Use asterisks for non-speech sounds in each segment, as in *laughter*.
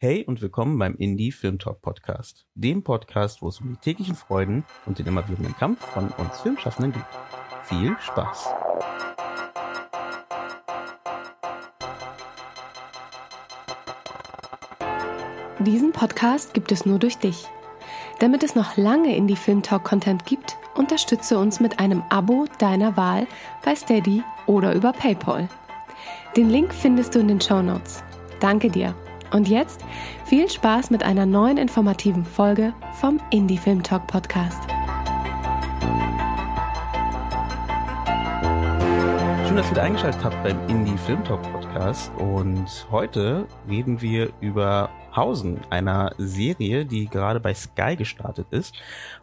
Hey und willkommen beim Indie Film Talk Podcast, dem Podcast, wo es um die täglichen Freuden und den immerwährenden Kampf von uns Filmschaffenden geht. Viel Spaß! Diesen Podcast gibt es nur durch dich. Damit es noch lange Indie Film Talk Content gibt, unterstütze uns mit einem Abo deiner Wahl bei Steady oder über PayPal. Den Link findest du in den Show Notes. Danke dir. Und jetzt viel Spaß mit einer neuen informativen Folge vom Indie Film Talk Podcast. Schön, dass ihr wieder eingeschaltet habt beim Indie Film Talk Podcast. Und heute reden wir über Hausen, einer Serie, die gerade bei Sky gestartet ist.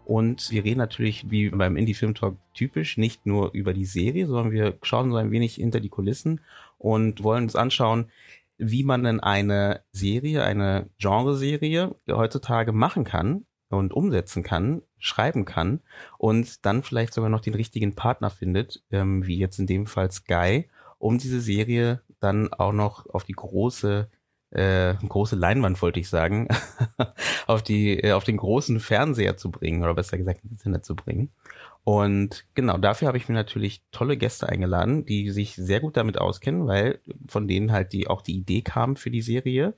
Und wir reden natürlich, wie beim Indie Film Talk typisch, nicht nur über die Serie, sondern wir schauen so ein wenig hinter die Kulissen und wollen uns anschauen, wie man denn eine Serie, eine Genreserie heutzutage machen kann und umsetzen kann, schreiben kann und dann vielleicht sogar noch den richtigen Partner findet, ähm, wie jetzt in dem Fall Sky, um diese Serie dann auch noch auf die große äh, große Leinwand wollte ich sagen, *laughs* auf die äh, auf den großen Fernseher zu bringen oder besser gesagt ins Internet zu bringen. Und genau, dafür habe ich mir natürlich tolle Gäste eingeladen, die sich sehr gut damit auskennen, weil von denen halt die auch die Idee kam für die Serie.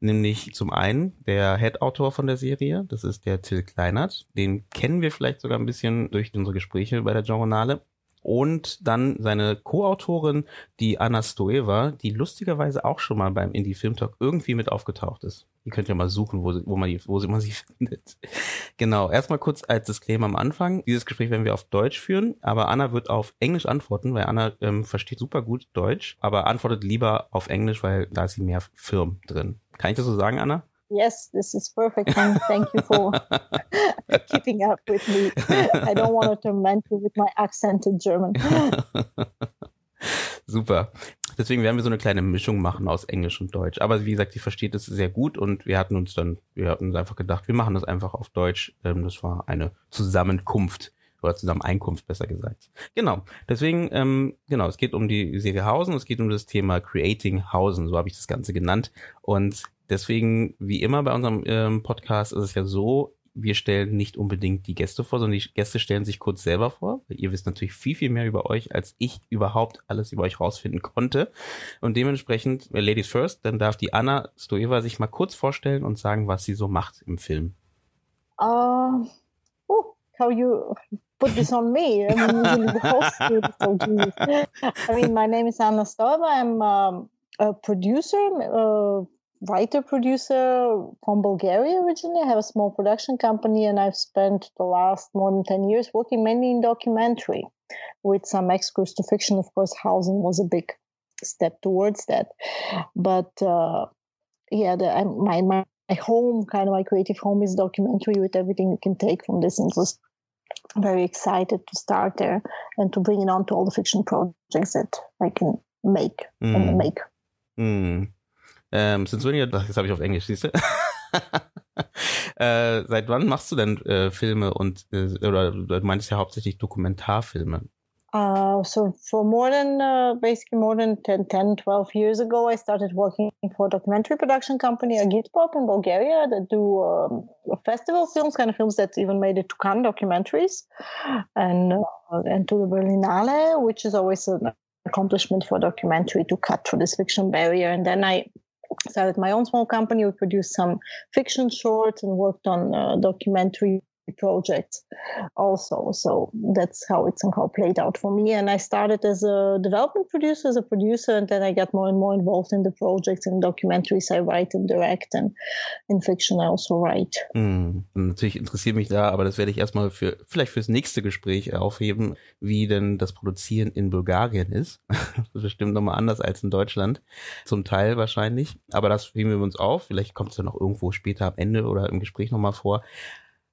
Nämlich zum einen der Head-Autor von der Serie, das ist der Till Kleinert. Den kennen wir vielleicht sogar ein bisschen durch unsere Gespräche bei der Journale und dann seine Co-Autorin, die Anna Stoeva, die lustigerweise auch schon mal beim Indie Film Talk irgendwie mit aufgetaucht ist. Ihr könnt ja mal suchen, wo, wo, man, die, wo man sie *laughs* findet. Genau, erstmal kurz als Disclaimer am Anfang. Dieses Gespräch werden wir auf Deutsch führen, aber Anna wird auf Englisch antworten, weil Anna ähm, versteht super gut Deutsch, aber antwortet lieber auf Englisch, weil da ist sie mehr Firm drin. Kann ich das so sagen, Anna? Yes, this is perfect. And thank you for *laughs* keeping up with me. I don't want to torment you with my accent in German. *laughs* Super. Deswegen werden wir so eine kleine Mischung machen aus Englisch und Deutsch. Aber wie gesagt, sie versteht es sehr gut und wir hatten uns dann, wir hatten uns einfach gedacht, wir machen das einfach auf Deutsch. Ähm, das war eine Zusammenkunft oder Zusammeneinkunft besser gesagt. Genau. Deswegen, ähm, genau, es geht um die Serie Hausen, es geht um das Thema Creating Hausen, so habe ich das Ganze genannt. Und Deswegen, wie immer bei unserem ähm, Podcast, ist es ja so, wir stellen nicht unbedingt die Gäste vor, sondern die Gäste stellen sich kurz selber vor. Ihr wisst natürlich viel, viel mehr über euch, als ich überhaupt alles über euch rausfinden konnte. Und dementsprechend, äh, Ladies first, dann darf die Anna Stoeva sich mal kurz vorstellen und sagen, was sie so macht im Film. Uh, oh, how you put this on me? I mean, the host I mean, my name is Anna Stoeva. I'm um, a producer. Uh, writer producer from Bulgaria originally. I have a small production company, and I've spent the last more than 10 years working mainly in documentary with some excursions to fiction. Of course, housing was a big step towards that. But uh, yeah, the, my, my, my home, kind of my creative home, is documentary with everything you can take from this. And was very excited to start there and to bring it on to all the fiction projects that I can make mm. and make. Mm. Ähm, sind so das habe ich auf Englisch, siehst du? *laughs* äh, seit wann machst du denn äh, Filme und äh, oder du meinst ja hauptsächlich Dokumentarfilme? Uh, so for more than uh, basically more than 10, 10, 12 years ago, I started working for a documentary production company, Agitpop in Bulgaria, that do um, festival films, kind of films that even made it to Cannes documentaries, and uh, and to the Berlinale, which is always an accomplishment for a documentary to cut through this fiction barrier. And then I started my own small company. We produced some fiction shorts and worked on uh, documentary projects also. So that's how it somehow played out for me. And I started as a development producer, as a producer, and then I got more and more involved in the projects and documentaries I write and direct and in fiction I also write. Hm. Natürlich interessiert mich da, aber das werde ich erstmal für vielleicht fürs nächste Gespräch aufheben, wie denn das Produzieren in Bulgarien ist. *laughs* das ist bestimmt nochmal anders als in Deutschland. Zum Teil wahrscheinlich. Aber das heben wir uns auf. Vielleicht kommt es ja noch irgendwo später am Ende oder im Gespräch nochmal vor.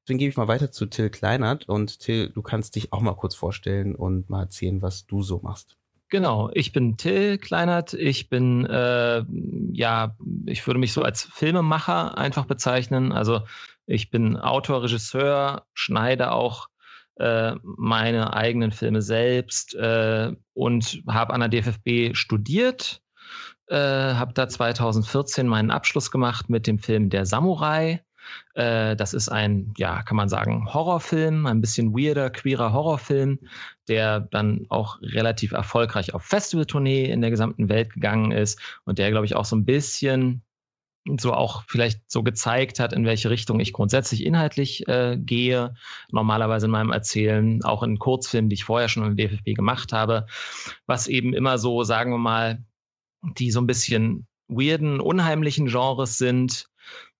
Deswegen gebe ich mal weiter zu Till Kleinert und Till, du kannst dich auch mal kurz vorstellen und mal erzählen, was du so machst. Genau, ich bin Till Kleinert. Ich bin, äh, ja, ich würde mich so als Filmemacher einfach bezeichnen. Also ich bin Autor, Regisseur, schneide auch äh, meine eigenen Filme selbst äh, und habe an der DFFB studiert äh, habe da 2014 meinen Abschluss gemacht mit dem Film Der Samurai. Äh, das ist ein, ja, kann man sagen, Horrorfilm, ein bisschen weirder, queerer Horrorfilm, der dann auch relativ erfolgreich auf Festivaltournee in der gesamten Welt gegangen ist und der, glaube ich, auch so ein bisschen so auch vielleicht so gezeigt hat, in welche Richtung ich grundsätzlich inhaltlich äh, gehe. Normalerweise in meinem Erzählen, auch in Kurzfilmen, die ich vorher schon im DFFB gemacht habe, was eben immer so, sagen wir mal, die so ein bisschen weirden, unheimlichen Genres sind,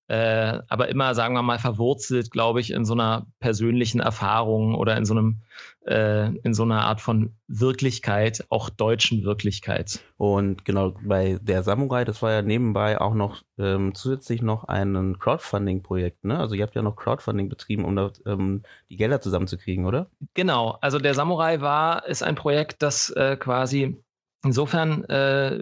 äh, aber immer, sagen wir mal, verwurzelt, glaube ich, in so einer persönlichen Erfahrung oder in so einem, äh, in so einer Art von Wirklichkeit, auch deutschen Wirklichkeit. Und genau, bei der Samurai, das war ja nebenbei auch noch ähm, zusätzlich noch ein Crowdfunding-Projekt, ne? Also ihr habt ja noch Crowdfunding betrieben, um da ähm, die Gelder zusammenzukriegen, oder? Genau, also der Samurai war, ist ein Projekt, das äh, quasi insofern äh,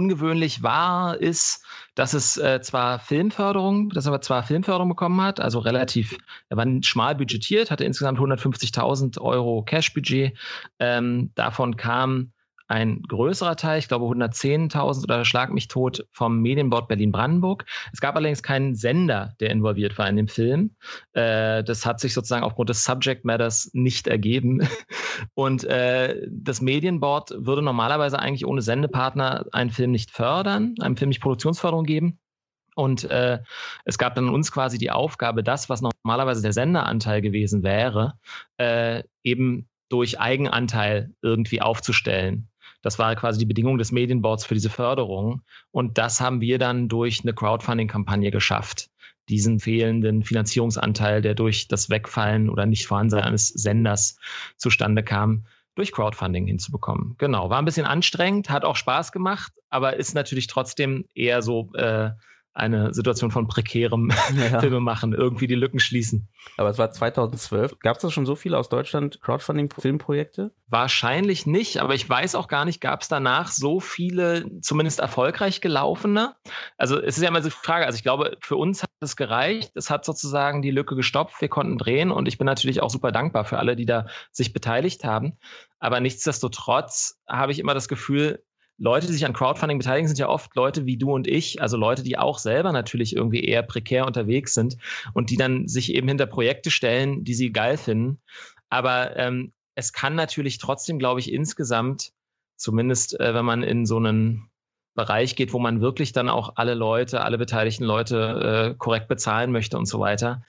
ungewöhnlich war, ist, dass es äh, zwar Filmförderung, dass aber zwar Filmförderung bekommen hat, also relativ, er war schmal budgetiert, hatte insgesamt 150.000 Euro Cash-Budget. Ähm, davon kam ein größerer Teil, ich glaube 110.000 oder schlag mich tot, vom Medienboard Berlin-Brandenburg. Es gab allerdings keinen Sender, der involviert war in dem Film. Äh, das hat sich sozusagen aufgrund des Subject Matters nicht ergeben. *laughs* Und äh, das Medienboard würde normalerweise eigentlich ohne Sendepartner einen Film nicht fördern, einem Film nicht Produktionsförderung geben. Und äh, es gab dann uns quasi die Aufgabe, das, was normalerweise der Senderanteil gewesen wäre, äh, eben durch Eigenanteil irgendwie aufzustellen. Das war quasi die Bedingung des Medienboards für diese Förderung. Und das haben wir dann durch eine Crowdfunding-Kampagne geschafft. Diesen fehlenden Finanzierungsanteil, der durch das Wegfallen oder Nichtvorhandensein eines Senders zustande kam, durch Crowdfunding hinzubekommen. Genau, war ein bisschen anstrengend, hat auch Spaß gemacht, aber ist natürlich trotzdem eher so äh, eine Situation von prekärem ja. *laughs* Filme machen, irgendwie die Lücken schließen. Aber es war 2012. Gab es da schon so viele aus Deutschland Crowdfunding-Filmprojekte? Wahrscheinlich nicht, aber ich weiß auch gar nicht, gab es danach so viele, zumindest erfolgreich gelaufene? Also es ist ja immer so die Frage, also ich glaube, für uns hat es gereicht. Es hat sozusagen die Lücke gestopft, wir konnten drehen und ich bin natürlich auch super dankbar für alle, die da sich beteiligt haben. Aber nichtsdestotrotz habe ich immer das Gefühl, Leute, die sich an Crowdfunding beteiligen, sind ja oft Leute wie du und ich, also Leute, die auch selber natürlich irgendwie eher prekär unterwegs sind und die dann sich eben hinter Projekte stellen, die sie geil finden. Aber ähm, es kann natürlich trotzdem, glaube ich, insgesamt, zumindest äh, wenn man in so einen Bereich geht, wo man wirklich dann auch alle Leute, alle beteiligten Leute äh, korrekt bezahlen möchte und so weiter,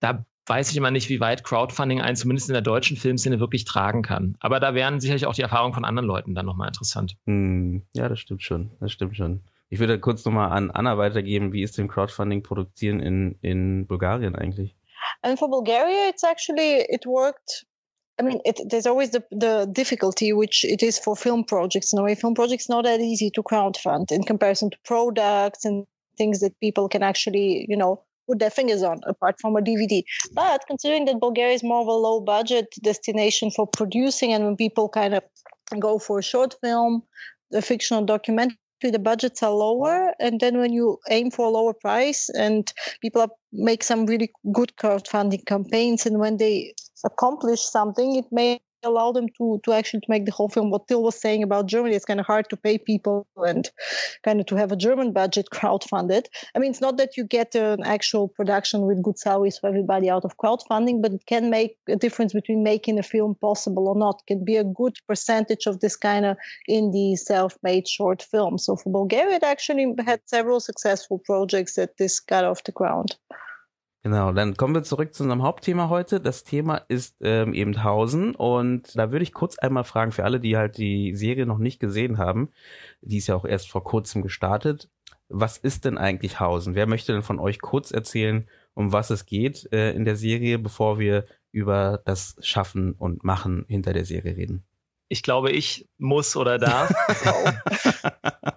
da weiß ich immer nicht, wie weit Crowdfunding einen zumindest in der deutschen Filmszene wirklich tragen kann. Aber da wären sicherlich auch die Erfahrungen von anderen Leuten dann nochmal interessant. Hm, ja, das stimmt schon. Das stimmt schon. Ich würde kurz nochmal an Anna weitergeben. Wie ist denn Crowdfunding produzieren in, in Bulgarien eigentlich? And for Bulgaria, it's actually, it worked I mean, it, there's always the, the difficulty, which it is for film projects. In a way, film projects not that easy to crowdfund in comparison to products and things that people can actually, you know, put their fingers on, apart from a DVD. But considering that Bulgaria is more of a low budget destination for producing, and when people kind of go for a short film, a fictional documentary, the budgets are lower. And then when you aim for a lower price and people make some really good crowdfunding campaigns, and when they accomplish something, it may allow them to to actually to make the whole film. What Till was saying about Germany, it's kind of hard to pay people and kind of to have a German budget crowdfunded. I mean, it's not that you get an actual production with good salaries for everybody out of crowdfunding, but it can make a difference between making a film possible or not. It can be a good percentage of this kind of indie self-made short film. So for Bulgaria, it actually had several successful projects that this got off the ground. Genau, dann kommen wir zurück zu unserem Hauptthema heute. Das Thema ist ähm, eben Hausen und da würde ich kurz einmal fragen für alle, die halt die Serie noch nicht gesehen haben, die ist ja auch erst vor kurzem gestartet. Was ist denn eigentlich Hausen? Wer möchte denn von euch kurz erzählen, um was es geht äh, in der Serie, bevor wir über das Schaffen und Machen hinter der Serie reden? Ich glaube, ich muss oder darf. *laughs* *laughs* *laughs*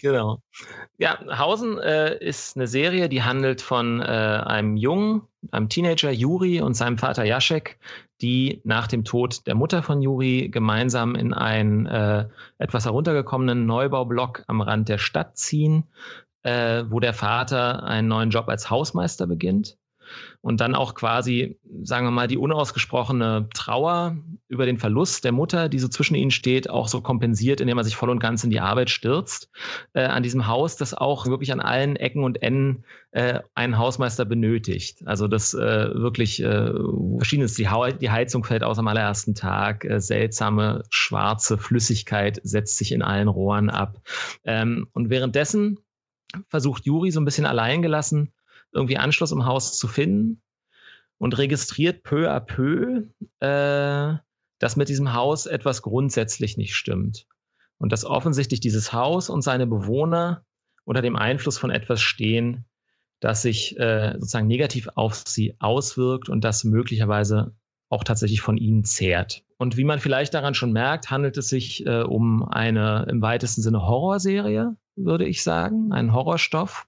genau. Ja, Hausen äh, ist eine Serie, die handelt von äh, einem Jungen, einem Teenager, Juri, und seinem Vater Jaschek, die nach dem Tod der Mutter von Juri gemeinsam in einen äh, etwas heruntergekommenen Neubaublock am Rand der Stadt ziehen, äh, wo der Vater einen neuen Job als Hausmeister beginnt. Und dann auch quasi, sagen wir mal, die unausgesprochene Trauer über den Verlust der Mutter, die so zwischen ihnen steht, auch so kompensiert, indem er sich voll und ganz in die Arbeit stürzt äh, an diesem Haus, das auch wirklich an allen Ecken und Enden äh, einen Hausmeister benötigt. Also das äh, wirklich äh, verschiedenes, die, die Heizung fällt aus am allerersten Tag, äh, seltsame schwarze Flüssigkeit setzt sich in allen Rohren ab. Ähm, und währenddessen versucht Juri so ein bisschen alleingelassen irgendwie Anschluss im Haus zu finden und registriert peu à peu, äh, dass mit diesem Haus etwas grundsätzlich nicht stimmt. Und dass offensichtlich dieses Haus und seine Bewohner unter dem Einfluss von etwas stehen, das sich äh, sozusagen negativ auf sie auswirkt und das möglicherweise auch tatsächlich von ihnen zehrt. Und wie man vielleicht daran schon merkt, handelt es sich äh, um eine im weitesten Sinne Horrorserie, würde ich sagen, einen Horrorstoff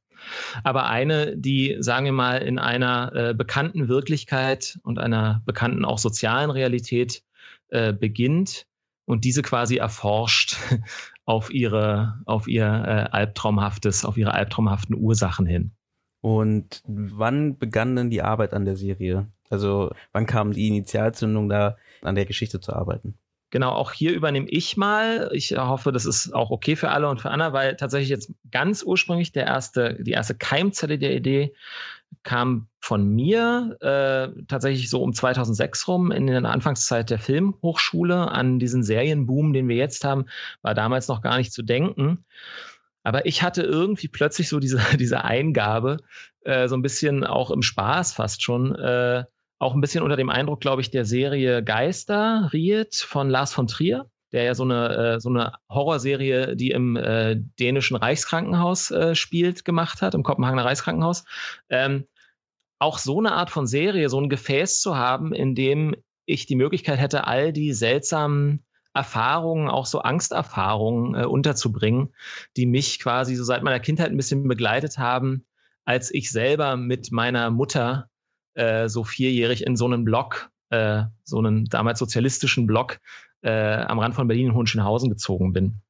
aber eine, die, sagen wir mal, in einer äh, bekannten Wirklichkeit und einer bekannten auch sozialen Realität äh, beginnt und diese quasi erforscht *laughs* auf ihre, auf ihr äh, albtraumhaftes, auf ihre albtraumhaften Ursachen hin. Und wann begann denn die Arbeit an der Serie? Also wann kam die Initialzündung da, an der Geschichte zu arbeiten? Genau, auch hier übernehme ich mal. Ich hoffe, das ist auch okay für alle und für Anna, weil tatsächlich jetzt ganz ursprünglich der erste, die erste Keimzelle der Idee kam von mir äh, tatsächlich so um 2006 rum in der Anfangszeit der Filmhochschule an diesen Serienboom, den wir jetzt haben, war damals noch gar nicht zu denken. Aber ich hatte irgendwie plötzlich so diese, *laughs* diese Eingabe, äh, so ein bisschen auch im Spaß fast schon, äh, auch ein bisschen unter dem Eindruck, glaube ich, der Serie Geister, Riet von Lars von Trier, der ja so eine, äh, so eine Horrorserie, die im äh, dänischen Reichskrankenhaus äh, spielt, gemacht hat, im Kopenhagener Reichskrankenhaus. Ähm, auch so eine Art von Serie, so ein Gefäß zu haben, in dem ich die Möglichkeit hätte, all die seltsamen Erfahrungen, auch so Angsterfahrungen äh, unterzubringen, die mich quasi so seit meiner Kindheit ein bisschen begleitet haben, als ich selber mit meiner Mutter äh, so vierjährig in so einem Block, äh, so einen damals sozialistischen Block äh, am Rand von Berlin in Hohenschönhausen gezogen bin.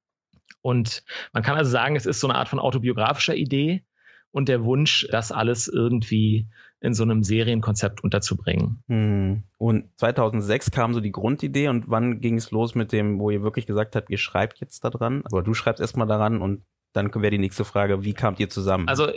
Und man kann also sagen, es ist so eine Art von autobiografischer Idee und der Wunsch, das alles irgendwie in so einem Serienkonzept unterzubringen. Hm. Und 2006 kam so die Grundidee und wann ging es los mit dem, wo ihr wirklich gesagt habt, ihr schreibt jetzt da dran? Aber du schreibst erstmal daran und dann wäre die nächste Frage, wie kamt ihr zusammen? Also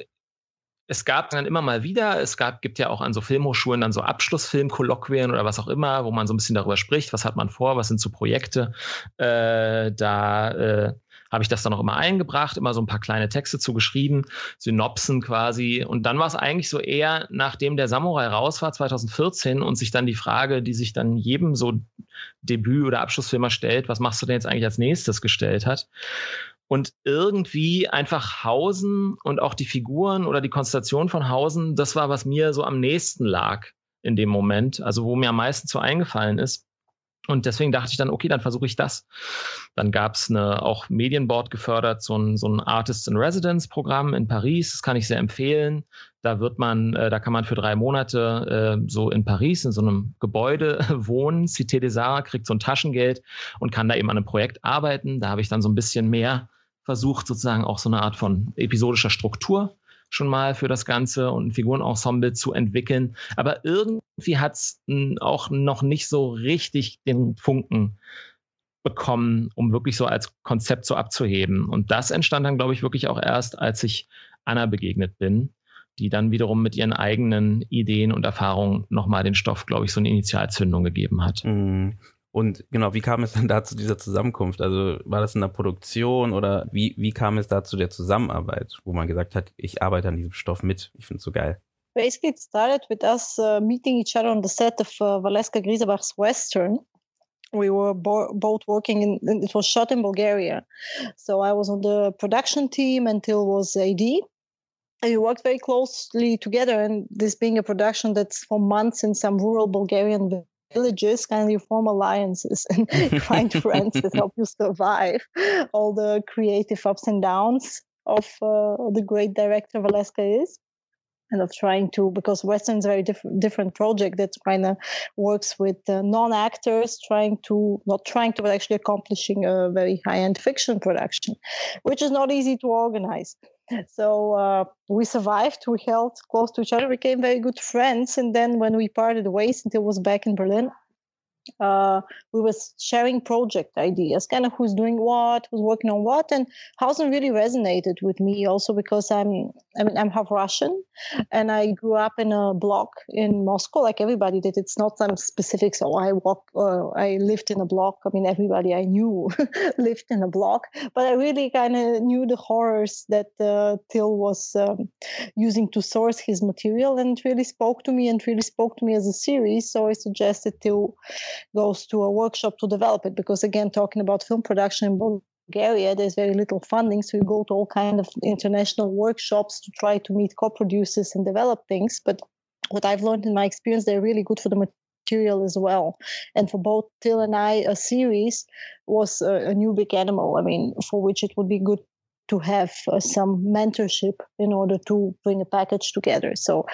es gab dann immer mal wieder, es gab, gibt ja auch an so Filmhochschulen dann so Abschlussfilmkolloquien oder was auch immer, wo man so ein bisschen darüber spricht, was hat man vor, was sind so Projekte. Äh, da äh, habe ich das dann auch immer eingebracht, immer so ein paar kleine Texte zugeschrieben, Synopsen quasi. Und dann war es eigentlich so eher, nachdem der Samurai raus war, 2014, und sich dann die Frage, die sich dann jedem so Debüt- oder Abschlussfilmer stellt, was machst du denn jetzt eigentlich als nächstes gestellt hat und irgendwie einfach Hausen und auch die Figuren oder die Konstellation von Hausen, das war, was mir so am nächsten lag in dem Moment, also wo mir am meisten so eingefallen ist. Und deswegen dachte ich dann, okay, dann versuche ich das. Dann gab es auch Medienboard gefördert, so ein, so ein Artists in Residence Programm in Paris. Das kann ich sehr empfehlen. Da wird man, äh, da kann man für drei Monate äh, so in Paris in so einem Gebäude *laughs* wohnen. Cité des Arts kriegt so ein Taschengeld und kann da eben an einem Projekt arbeiten. Da habe ich dann so ein bisschen mehr versucht, sozusagen auch so eine Art von episodischer Struktur schon mal für das Ganze und ein Figurenensemble zu entwickeln. Aber irgendwie hat es auch noch nicht so richtig den Funken bekommen, um wirklich so als Konzept so abzuheben. Und das entstand dann, glaube ich, wirklich auch erst, als ich Anna begegnet bin, die dann wiederum mit ihren eigenen Ideen und Erfahrungen nochmal den Stoff, glaube ich, so eine Initialzündung gegeben hat. Mhm. Und genau, wie kam es dann da zu dieser Zusammenkunft? Also war das in der Produktion oder wie, wie kam es da zu der Zusammenarbeit, wo man gesagt hat, ich arbeite an diesem Stoff mit, ich finde es so geil? Basically, it started with us uh, meeting each other on the set of uh, Valeska Grisebach's Western. We were bo both working in, it was shot in Bulgaria. So I was on the production team until was AD. And we worked very closely together. And this being a production that's for months in some rural Bulgarian villages kind of form alliances and *laughs* *laughs* find friends that help you survive. All the creative ups and downs of uh, the great director Valeska is and of trying to because western is a very diff- different project that kind of works with uh, non-actors trying to not trying to but actually accomplishing a very high-end fiction production which is not easy to organize so uh, we survived. We held close to each other, became very good friends. And then when we parted ways, until was back in Berlin, uh, we was sharing project ideas, kind of who's doing what, who's working on what, and Hausen really resonated with me also because I'm, I mean, I'm half Russian, and I grew up in a block in Moscow, like everybody did. It's not some specifics. So I walk, or I lived in a block. I mean, everybody I knew *laughs* lived in a block, but I really kind of knew the horrors that uh, Till was um, using to source his material, and really spoke to me, and really spoke to me as a series. So I suggested Till goes to a workshop to develop it. Because again talking about film production in bulgaria there's very little funding so you go to all kind of international workshops to try to meet co-producers and develop things. But what i've learned in my experience they're really good for the material as well. And for both till and i a series was a, a new big animal i mean for which it would be good to have uh, some mentorship in order to bring a package together. So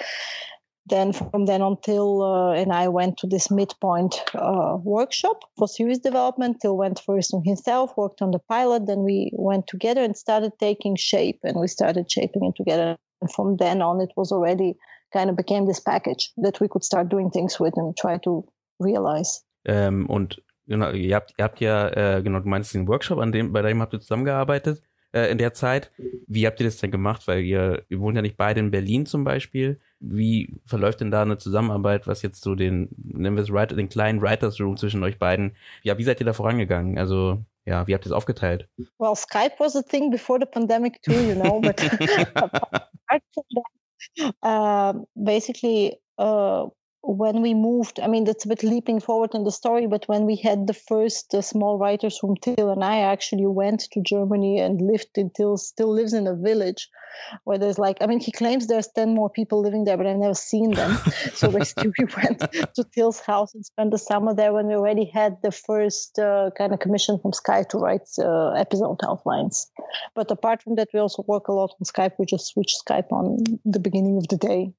then from then until uh, and I went to this midpoint uh, workshop for series development. Till went first on himself, worked on the pilot. Then we went together and started taking shape, and we started shaping it together. And from then on, it was already kind of became this package that we could start doing things with and try to realize. Ähm, und genau, ihr habt, ihr habt ja, äh, genau, du meinst den Workshop, an dem, bei dem habt ihr zusammengearbeitet äh, in der Zeit. Wie habt ihr das denn gemacht? Weil ihr, ihr wohnt ja nicht beide in Berlin zum Beispiel. Wie verläuft denn da eine Zusammenarbeit, was jetzt so den, nennen wir es Writer, den kleinen Writers Room zwischen euch beiden, ja, wie seid ihr da vorangegangen? Also, ja, wie habt ihr es aufgeteilt? Well, Skype was a thing before the pandemic too, you know, but *laughs* *laughs* apart from that, uh, basically, uh, when we moved, I mean, that's a bit leaping forward in the story, but when we had the first uh, small writers room, Till and I actually went to Germany and lived in Till, still lives in a village where there's like, I mean, he claims there's 10 more people living there, but I've never seen them. *laughs* so basically, we went to Till's house and spent the summer there when we already had the first uh, kind of commission from Sky to write uh, episode outlines. But apart from that, we also work a lot on Skype. We just switch Skype on the beginning of the day.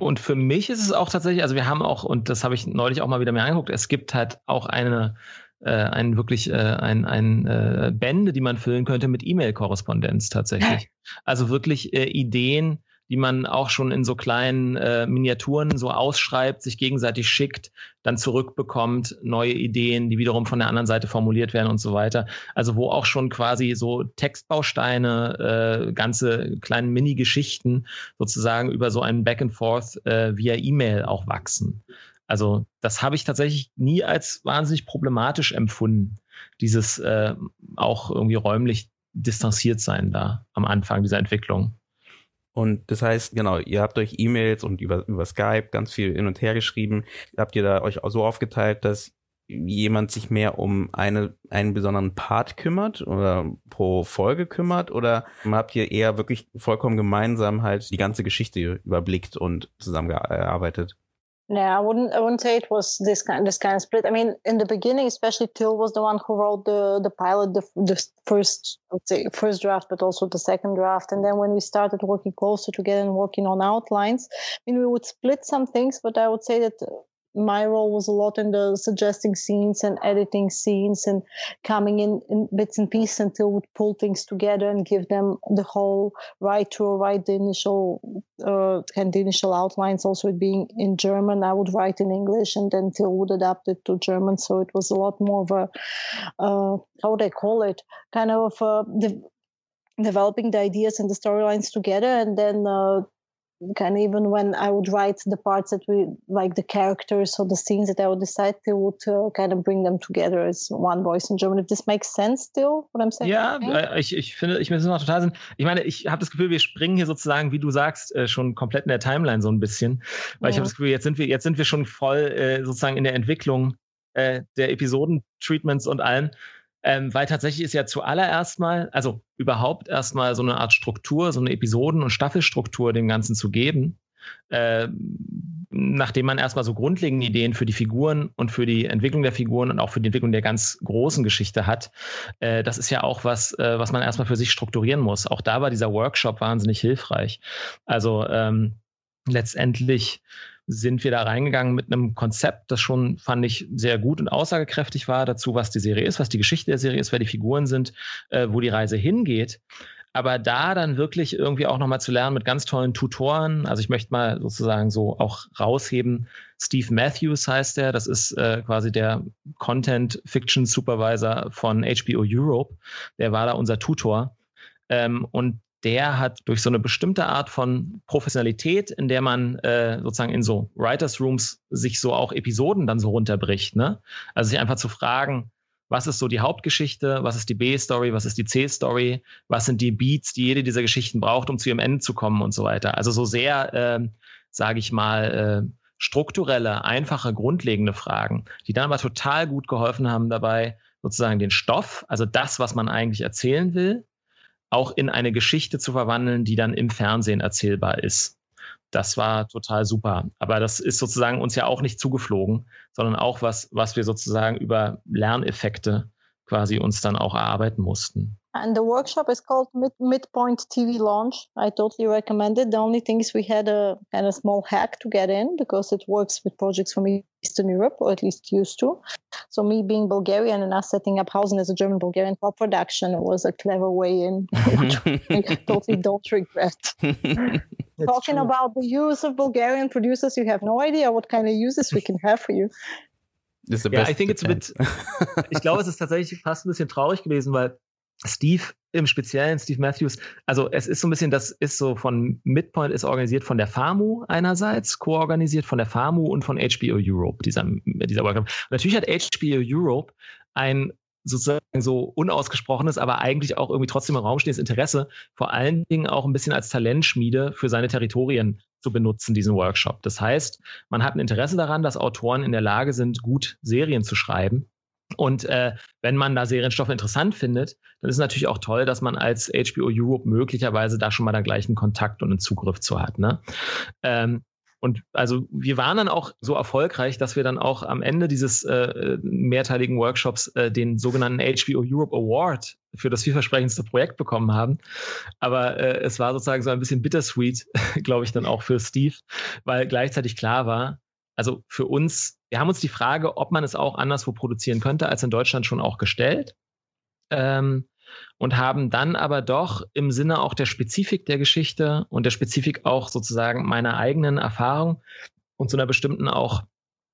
Und für mich ist es auch tatsächlich, also wir haben auch, und das habe ich neulich auch mal wieder mir angeguckt, es gibt halt auch eine, äh, ein wirklich äh, ein, ein äh, Bände, die man füllen könnte mit E-Mail-Korrespondenz tatsächlich. *laughs* Also wirklich äh, Ideen, die man auch schon in so kleinen äh, Miniaturen so ausschreibt, sich gegenseitig schickt, dann zurückbekommt, neue Ideen, die wiederum von der anderen Seite formuliert werden und so weiter. Also wo auch schon quasi so Textbausteine, äh, ganze kleinen Mini-Geschichten sozusagen über so einen Back and Forth äh, via E-Mail auch wachsen. Also das habe ich tatsächlich nie als wahnsinnig problematisch empfunden, dieses äh, auch irgendwie räumlich distanziert sein da am Anfang dieser Entwicklung. Und das heißt, genau, ihr habt euch E-Mails und über, über Skype ganz viel hin und her geschrieben. Habt ihr da euch auch so aufgeteilt, dass jemand sich mehr um eine, einen besonderen Part kümmert oder pro Folge kümmert? Oder habt ihr eher wirklich vollkommen gemeinsam halt die ganze Geschichte überblickt und zusammengearbeitet? No, I wouldn't. I wouldn't say it was this kind this kind of split. I mean, in the beginning, especially Till was the one who wrote the the pilot, the the first say first draft, but also the second draft. And then when we started working closer together and working on outlines, I mean, we would split some things, but I would say that my role was a lot in the suggesting scenes and editing scenes and coming in, in bits and pieces until would pull things together and give them the whole right to write the initial uh, and the initial outlines also it being in german i would write in english and then till would adapt it to german. So it was a lot more of a uh, how would i call it? Kind of uh, de- developing the ideas and the storylines together and then of even when I would write the parts that we like the characters or the scenes that I would decide to would uh, kind of bring them together as one voice in German. If this makes sense still, what I'm saying. Ja, okay? ich, ich finde, ich das macht total Sinn. Ich meine, ich habe das Gefühl, wir springen hier sozusagen, wie du sagst, äh, schon komplett in der Timeline so ein bisschen, weil ja. ich habe das Gefühl, jetzt sind wir, jetzt sind wir schon voll äh, sozusagen in der Entwicklung äh, der Episoden-Treatments und allem. Ähm, weil tatsächlich ist ja zuallererst mal, also überhaupt erstmal so eine Art Struktur, so eine Episoden- und Staffelstruktur dem Ganzen zu geben, äh, nachdem man erstmal so grundlegende Ideen für die Figuren und für die Entwicklung der Figuren und auch für die Entwicklung der ganz großen Geschichte hat, äh, das ist ja auch was, äh, was man erstmal für sich strukturieren muss. Auch da war dieser Workshop wahnsinnig hilfreich. Also ähm, letztendlich sind wir da reingegangen mit einem Konzept, das schon, fand ich, sehr gut und aussagekräftig war dazu, was die Serie ist, was die Geschichte der Serie ist, wer die Figuren sind, äh, wo die Reise hingeht. Aber da dann wirklich irgendwie auch nochmal zu lernen mit ganz tollen Tutoren. Also ich möchte mal sozusagen so auch rausheben. Steve Matthews heißt der. Das ist äh, quasi der Content Fiction Supervisor von HBO Europe. Der war da unser Tutor. Ähm, und der hat durch so eine bestimmte Art von Professionalität, in der man äh, sozusagen in so Writers Rooms sich so auch Episoden dann so runterbricht. Ne? Also sich einfach zu fragen, was ist so die Hauptgeschichte, was ist die B-Story, was ist die C-Story, was sind die Beats, die jede dieser Geschichten braucht, um zu ihrem Ende zu kommen und so weiter. Also so sehr, äh, sage ich mal, äh, strukturelle, einfache, grundlegende Fragen, die dann aber total gut geholfen haben dabei, sozusagen den Stoff, also das, was man eigentlich erzählen will, auch in eine Geschichte zu verwandeln, die dann im Fernsehen erzählbar ist. Das war total super. Aber das ist sozusagen uns ja auch nicht zugeflogen, sondern auch was, was wir sozusagen über Lerneffekte quasi uns dann auch erarbeiten mussten. And the workshop is called Mid- Midpoint TV Launch. I totally recommend it. The only thing is we had a kind of small hack to get in because it works with projects from Eastern Europe, or at least used to. So me being Bulgarian and us setting up Hausen as a German Bulgarian co-production was a clever way in. I mm-hmm. *laughs* totally don't regret. Talking true. about the use of Bulgarian producers, you have no idea what kind of uses we can have for you. Ist the Ja, best I think it's a bit, *laughs* ich glaube, es ist tatsächlich fast ein bisschen traurig gewesen, weil Steve im Speziellen, Steve Matthews, also es ist so ein bisschen, das ist so von Midpoint ist organisiert von der FAMU einerseits, co-organisiert von der FAMU und von HBO Europe, dieser, dieser Workshop. Natürlich hat HBO Europe ein sozusagen so unausgesprochenes, aber eigentlich auch irgendwie trotzdem im Raum stehendes Interesse, vor allen Dingen auch ein bisschen als Talentschmiede für seine Territorien zu benutzen, diesen Workshop. Das heißt, man hat ein Interesse daran, dass Autoren in der Lage sind, gut Serien zu schreiben. Und äh, wenn man da Serienstoffe interessant findet, dann ist es natürlich auch toll, dass man als HBO Europe möglicherweise da schon mal den gleichen Kontakt und einen Zugriff zu hat. Ne? Ähm, und also wir waren dann auch so erfolgreich, dass wir dann auch am Ende dieses äh, mehrteiligen Workshops äh, den sogenannten HBO Europe Award für das vielversprechendste Projekt bekommen haben. Aber äh, es war sozusagen so ein bisschen bittersweet, *laughs* glaube ich, dann auch für Steve, weil gleichzeitig klar war, also für uns, wir haben uns die Frage, ob man es auch anderswo produzieren könnte, als in Deutschland schon auch gestellt. Ähm, und haben dann aber doch im Sinne auch der Spezifik der Geschichte und der Spezifik auch sozusagen meiner eigenen Erfahrung und so einer bestimmten auch,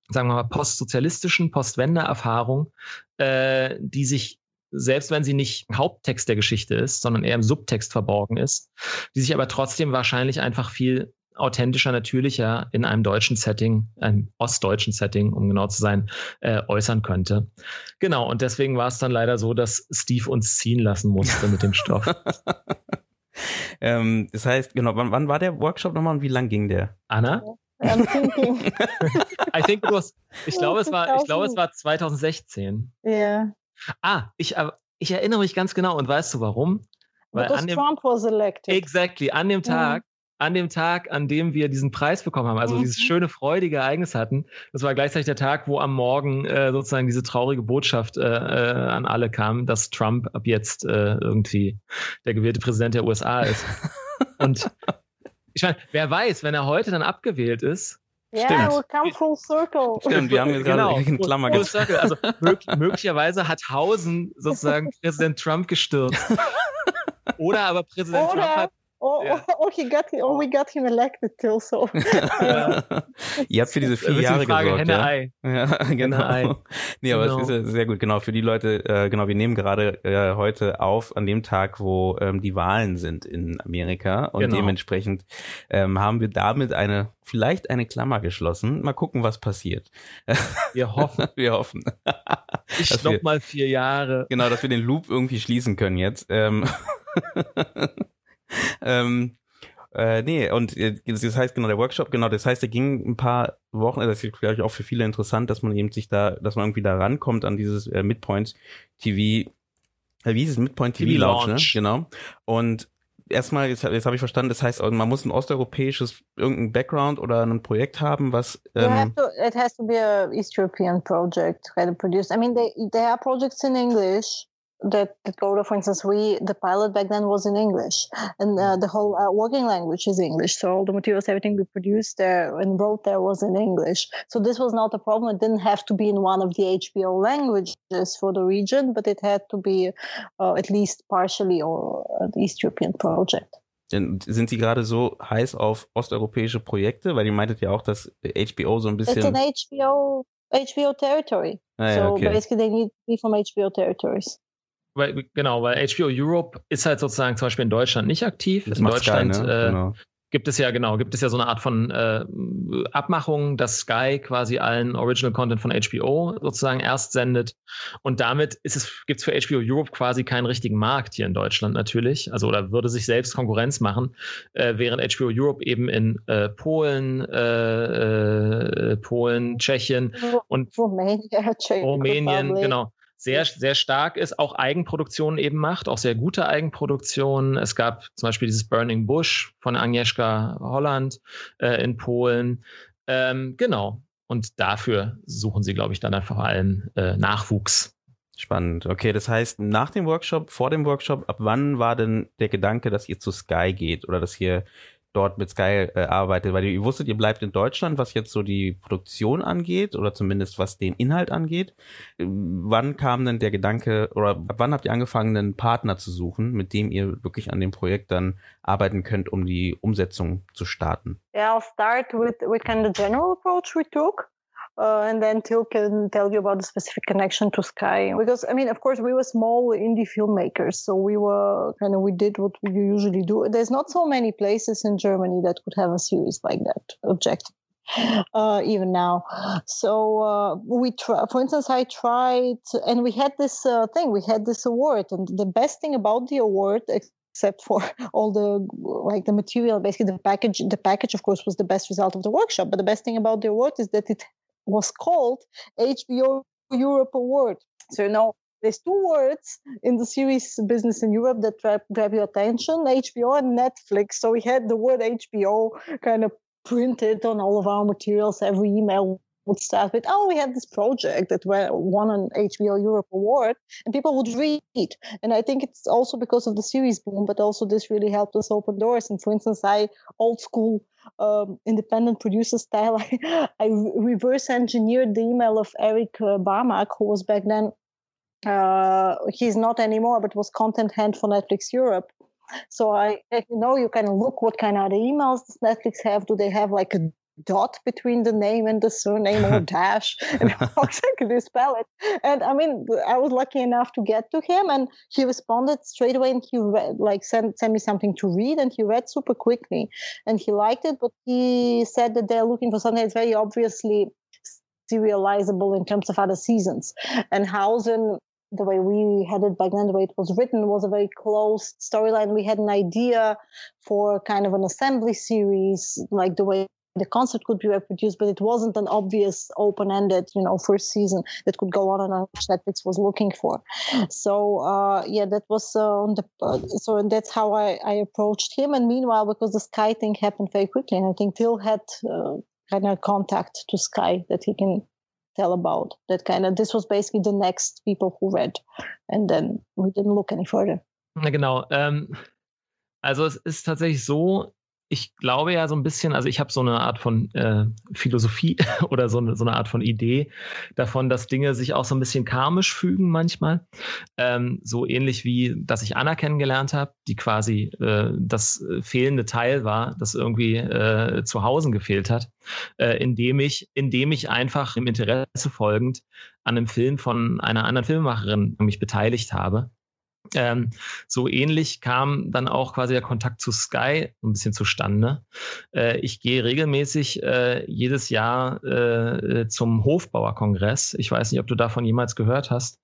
sagen wir mal, postsozialistischen, Postwende-Erfahrung, äh, die sich selbst wenn sie nicht Haupttext der Geschichte ist, sondern eher im Subtext verborgen ist, die sich aber trotzdem wahrscheinlich einfach viel authentischer, natürlicher in einem deutschen Setting, einem ostdeutschen Setting, um genau zu sein, äh, äußern könnte. Genau, und deswegen war es dann leider so, dass Steve uns ziehen lassen musste mit dem Stoff. *laughs* ähm, das heißt, genau, wann, wann war der Workshop nochmal und wie lang ging der? Anna? I'm thinking, *laughs* I think it was, ich glaube, es war, ich glaube, es war 2016. yeah. Ah, ich, äh, ich erinnere mich ganz genau und weißt du warum? Weil Because an dem, Trump was elected. exactly, an dem Tag, an dem Tag, an dem wir diesen Preis bekommen haben, also Mhm. dieses schöne, freudige Ereignis hatten, das war gleichzeitig der Tag, wo am Morgen äh, sozusagen diese traurige Botschaft äh, äh, an alle kam, dass Trump ab jetzt äh, irgendwie der gewählte Präsident der USA ist. *laughs* Und ich meine, wer weiß, wenn er heute dann abgewählt ist, yeah, Stimmt. we come full circle. Stimmt, wir haben jetzt gerade in Klammer Full gezogen. Circle. Also *laughs* mög möglicherweise hat Hausen sozusagen *laughs* Präsident Trump gestürzt. Oder aber Präsident Trump Or, hat or, Ja. or he got, or we got him elected till so. *laughs* Ihr habt für diese vier Jahre die Frage gesorgt, Henne ja? Ei. *laughs* Ja, Ei. genau. Nee, aber Genau. es ist ja sehr gut. Genau, für die Leute, äh, genau, wir nehmen gerade äh, heute auf an dem Tag, wo ähm, die Wahlen sind in Amerika und Genau. dementsprechend ähm, haben wir damit eine, vielleicht eine Klammer geschlossen. Mal gucken, was passiert. Wir hoffen, *laughs* wir hoffen. ich Dass wir- noch mal vier Jahre. Genau, dass wir den Loop irgendwie schließen können jetzt. Ähm, ähm, äh, nee, und äh, das heißt genau der Workshop, genau, das heißt, der ging ein paar Wochen, also das ist glaube ich auch für viele interessant, dass man eben sich da, dass man irgendwie da rankommt an dieses äh, Midpoint TV, äh, wie hieß es, Midpoint TV, TV Launch, Launch. ne? Genau. Und erstmal, jetzt, jetzt habe ich verstanden, das heißt, man muss ein osteuropäisches irgendein Background oder ein Projekt haben, was You have ähm, to, it has to be a East European project, produced. I mean, they, they have projects in English, that, that go to, for instance, we, the pilot back then was in English and uh, the whole uh, working language is English. So all the materials, everything we produced there and wrote there was in English. So this was not a problem. It didn't have to be in one of the HBO languages for the region, but it had to be uh, at least partially or an East European project. Sind Sie gerade so heiß auf osteuropäische Projekte? Weil ihr meintet ja auch, dass HBO so ein bisschen. It's an HBO, HBO territory. Ah, ja, so okay. basically they need to be from HBO territories. Weil, genau, weil HBO Europe ist halt sozusagen zum Beispiel in Deutschland nicht aktiv. Das in Deutschland Sky, ne? äh, genau. gibt es ja, genau, gibt es ja so eine Art von äh, Abmachung, dass Sky quasi allen Original Content von HBO sozusagen erst sendet. Und damit ist es, gibt es für HBO Europe quasi keinen richtigen Markt hier in Deutschland natürlich. Also oder würde sich selbst Konkurrenz machen, äh, während HBO Europe eben in äh, Polen, äh, äh, Polen, Tschechien und Rumänien, *laughs* Rumänien genau sehr, sehr stark ist, auch Eigenproduktionen eben macht, auch sehr gute Eigenproduktionen. Es gab zum Beispiel dieses Burning Bush von Agnieszka Holland äh, in Polen. Ähm, genau. Und dafür suchen sie, glaube ich, dann vor allem äh, Nachwuchs. Spannend. Okay, das heißt, nach dem Workshop, vor dem Workshop, ab wann war denn der Gedanke, dass ihr zu Sky geht oder dass ihr dort mit Sky äh, arbeitet, weil ihr wusstet, ihr bleibt in Deutschland, was jetzt so die Produktion angeht oder zumindest was den Inhalt angeht. Wann kam denn der Gedanke oder wann habt ihr angefangen, einen Partner zu suchen, mit dem ihr wirklich an dem Projekt dann arbeiten könnt, um die Umsetzung zu starten? Yeah, I'll start with, with kind of the general approach we took. Uh, and then Till can tell you about the specific connection to Sky. Because, I mean, of course, we were small indie filmmakers. So we were kind of, we did what we usually do. There's not so many places in Germany that could have a series like that, objective. Uh, even now. So uh, we try, for instance, I tried, and we had this uh, thing, we had this award, and the best thing about the award, except for *laughs* all the like the material, basically the package, the package, of course, was the best result of the workshop. But the best thing about the award is that it was called HBO Europe Award. So you know, there's two words in the series business in Europe that grab, grab your attention: HBO and Netflix. So we had the word HBO kind of printed on all of our materials. Every email would start with, "Oh, we had this project that won an HBO Europe award," and people would read. And I think it's also because of the series boom, but also this really helped us open doors. And for instance, I old school um, independent producer style, *laughs* I, I, reverse engineered the email of Eric uh, Barmak, who was back then. Uh, he's not anymore, but was content hand for Netflix Europe. So I, you know, you can look what kind of emails does Netflix have. Do they have like a dot between the name and the surname or *laughs* dash and *laughs* how exactly they spell it and i mean i was lucky enough to get to him and he responded straight away and he read like sent, sent me something to read and he read super quickly and he liked it but he said that they're looking for something that's very obviously serializable in terms of other seasons and Hausen the way we had it back then, the way it was written, was a very closed storyline. We had an idea for kind of an assembly series, like the way the concert could be reproduced, but it wasn't an obvious open-ended, you know, first season that could go on and on, which Netflix was looking for. So uh, yeah, that was uh, on the uh, so and that's how I, I approached him. And meanwhile, because the Sky thing happened very quickly, and I think Till had uh, kind of contact to Sky that he can tell about. That kind of this was basically the next people who read, and then we didn't look any further. Genau. Ähm, also es ist tatsächlich so, ich glaube ja so ein bisschen, also ich habe so eine Art von äh, Philosophie *laughs* oder so eine, so eine Art von Idee davon, dass Dinge sich auch so ein bisschen karmisch fügen manchmal. Ähm, so ähnlich wie, dass ich Anna kennengelernt habe, die quasi äh, das fehlende Teil war, das irgendwie äh, zu Hause gefehlt hat, äh, indem ich, indem ich einfach im Interesse folgend an einem Film von einer anderen Filmemacherin mich beteiligt habe ähm, so ähnlich kam dann auch quasi der Kontakt zu Sky ein bisschen zustande. Äh, ich gehe regelmäßig äh, jedes Jahr äh, zum Hofbauerkongress. Ich weiß nicht, ob du davon jemals gehört hast.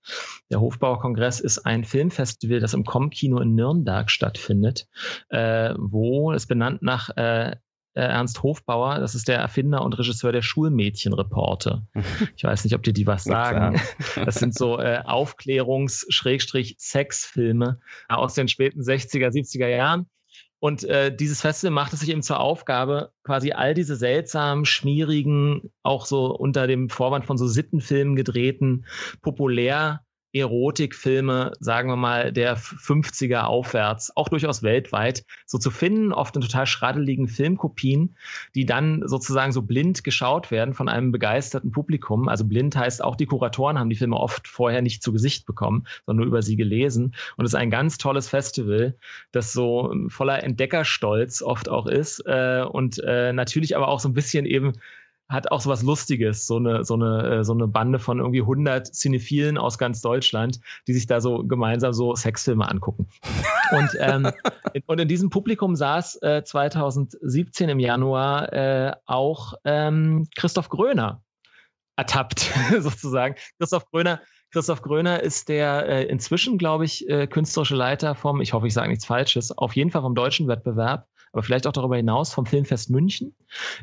Der Hofbauerkongress ist ein Filmfestival, das im Com-Kino in Nürnberg stattfindet, äh, wo es benannt nach äh, Ernst Hofbauer, das ist der Erfinder und Regisseur der Schulmädchenreporte. *laughs* Ich weiß nicht, ob dir die was sagen. Das sind so äh, Aufklärungs-Sexfilme aus den späten 60er, 70er Jahren. Und äh, dieses Festival macht es sich eben zur Aufgabe, quasi all diese seltsamen, schmierigen, auch so unter dem Vorwand von so Sittenfilmen gedrehten, populär Erotikfilme, sagen wir mal, der 50er aufwärts, auch durchaus weltweit, so zu finden, oft in total schraddeligen Filmkopien, die dann sozusagen so blind geschaut werden von einem begeisterten Publikum. Also blind heißt auch die Kuratoren haben die Filme oft vorher nicht zu Gesicht bekommen, sondern nur über sie gelesen. Und es ist ein ganz tolles Festival, das so voller Entdeckerstolz oft auch ist äh, und äh, natürlich aber auch so ein bisschen eben hat auch so was Lustiges, so eine, so eine, äh, so eine Bande von irgendwie 100 Cinephilen aus ganz Deutschland, die sich da so gemeinsam so Sexfilme angucken. Und, ähm, *laughs* und in diesem Publikum saß äh, 2017 im Januar äh, auch ähm, Christoph Gröner ertappt, *laughs* sozusagen. Christoph Gröner, Christoph Gröner ist der äh, inzwischen, glaube ich, äh, künstlerische Leiter vom, ich hoffe, ich sage nichts Falsches, auf jeden Fall vom deutschen Wettbewerb aber vielleicht auch darüber hinaus vom Filmfest München.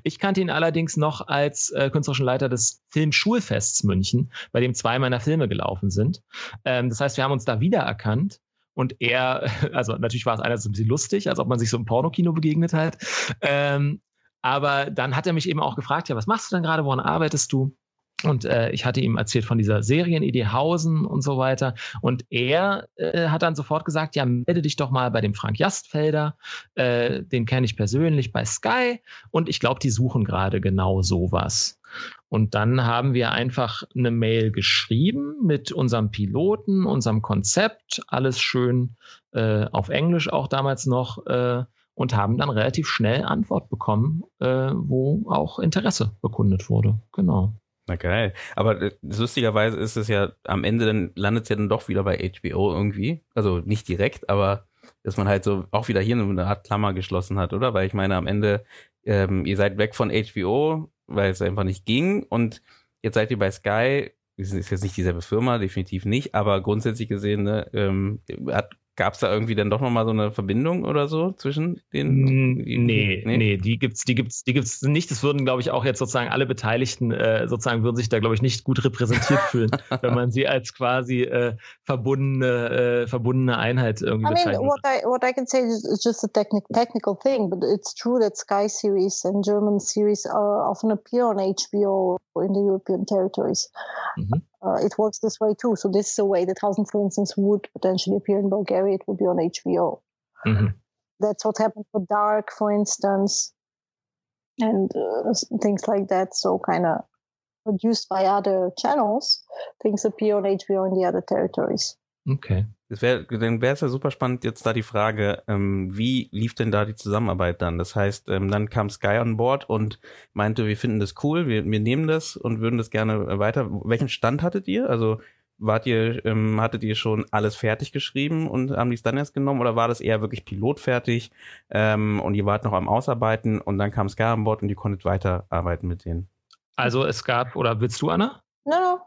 Ich kannte ihn allerdings noch als äh, künstlerischen Leiter des Filmschulfests München, bei dem zwei meiner Filme gelaufen sind. Ähm, das heißt, wir haben uns da wiedererkannt. Und er, *laughs* also natürlich war es einerseits ein bisschen lustig, als ob man sich so im Pornokino begegnet hat. Ähm, aber dann hat er mich eben auch gefragt, ja, was machst du denn gerade, woran arbeitest du? Und äh, ich hatte ihm erzählt von dieser Serienidee Hausen und so weiter. Und er äh, hat dann sofort gesagt, ja, melde dich doch mal bei dem Frank Jastfelder. Äh, den kenne ich persönlich bei Sky. Und ich glaube, die suchen gerade genau sowas. Und dann haben wir einfach eine Mail geschrieben mit unserem Piloten, unserem Konzept, alles schön äh, auf Englisch auch damals noch äh, und haben dann relativ schnell Antwort bekommen, äh, wo auch Interesse bekundet wurde. Genau. Na geil. Aber äh, lustigerweise ist es ja, am Ende dann landet es ja dann doch wieder bei HBO irgendwie. Also nicht direkt, aber dass man halt so auch wieder hier eine Art Klammer geschlossen hat, oder? Weil ich meine, am Ende, ähm, ihr seid weg von HBO, weil es einfach nicht ging und jetzt seid ihr bei Sky, ist jetzt nicht dieselbe Firma, definitiv nicht, aber grundsätzlich gesehen ne, ähm, hat Gab es da irgendwie dann doch nochmal so eine Verbindung oder so zwischen den? Nee, nee, nee, die gibt's, die gibt's, die gibt's nicht. Das würden, glaube ich, auch jetzt sozusagen alle Beteiligten äh, sozusagen würden sich da, glaube ich, nicht gut repräsentiert *laughs* fühlen, wenn man sie als quasi äh, verbundene, äh, verbundene Einheit irgendwie I mean. What I, what I can say is just a technic, technical thing, but it's true that Sky series and German series often appear on HBO in the European territories. Mhm. Uh, it works this way too. So this is a way that Housing, for instance, would potentially appear in Bulgaria. It would be on HBO. Mm-hmm. That's what happened for Dark, for instance, and uh, things like that. So kind of produced by other channels, things appear on HBO in the other territories. Okay. Das wär, dann wäre es ja super spannend jetzt da die Frage, ähm, wie lief denn da die Zusammenarbeit dann? Das heißt, ähm, dann kam Sky on Board und meinte, wir finden das cool, wir, wir nehmen das und würden das gerne weiter. Welchen Stand hattet ihr? Also wart ihr, ähm, hattet ihr schon alles fertig geschrieben und haben die es dann erst genommen oder war das eher wirklich pilotfertig ähm, und ihr wart noch am Ausarbeiten und dann kam Sky on Board und ihr konntet weiterarbeiten mit denen? Also es gab, oder willst du, Anna? No,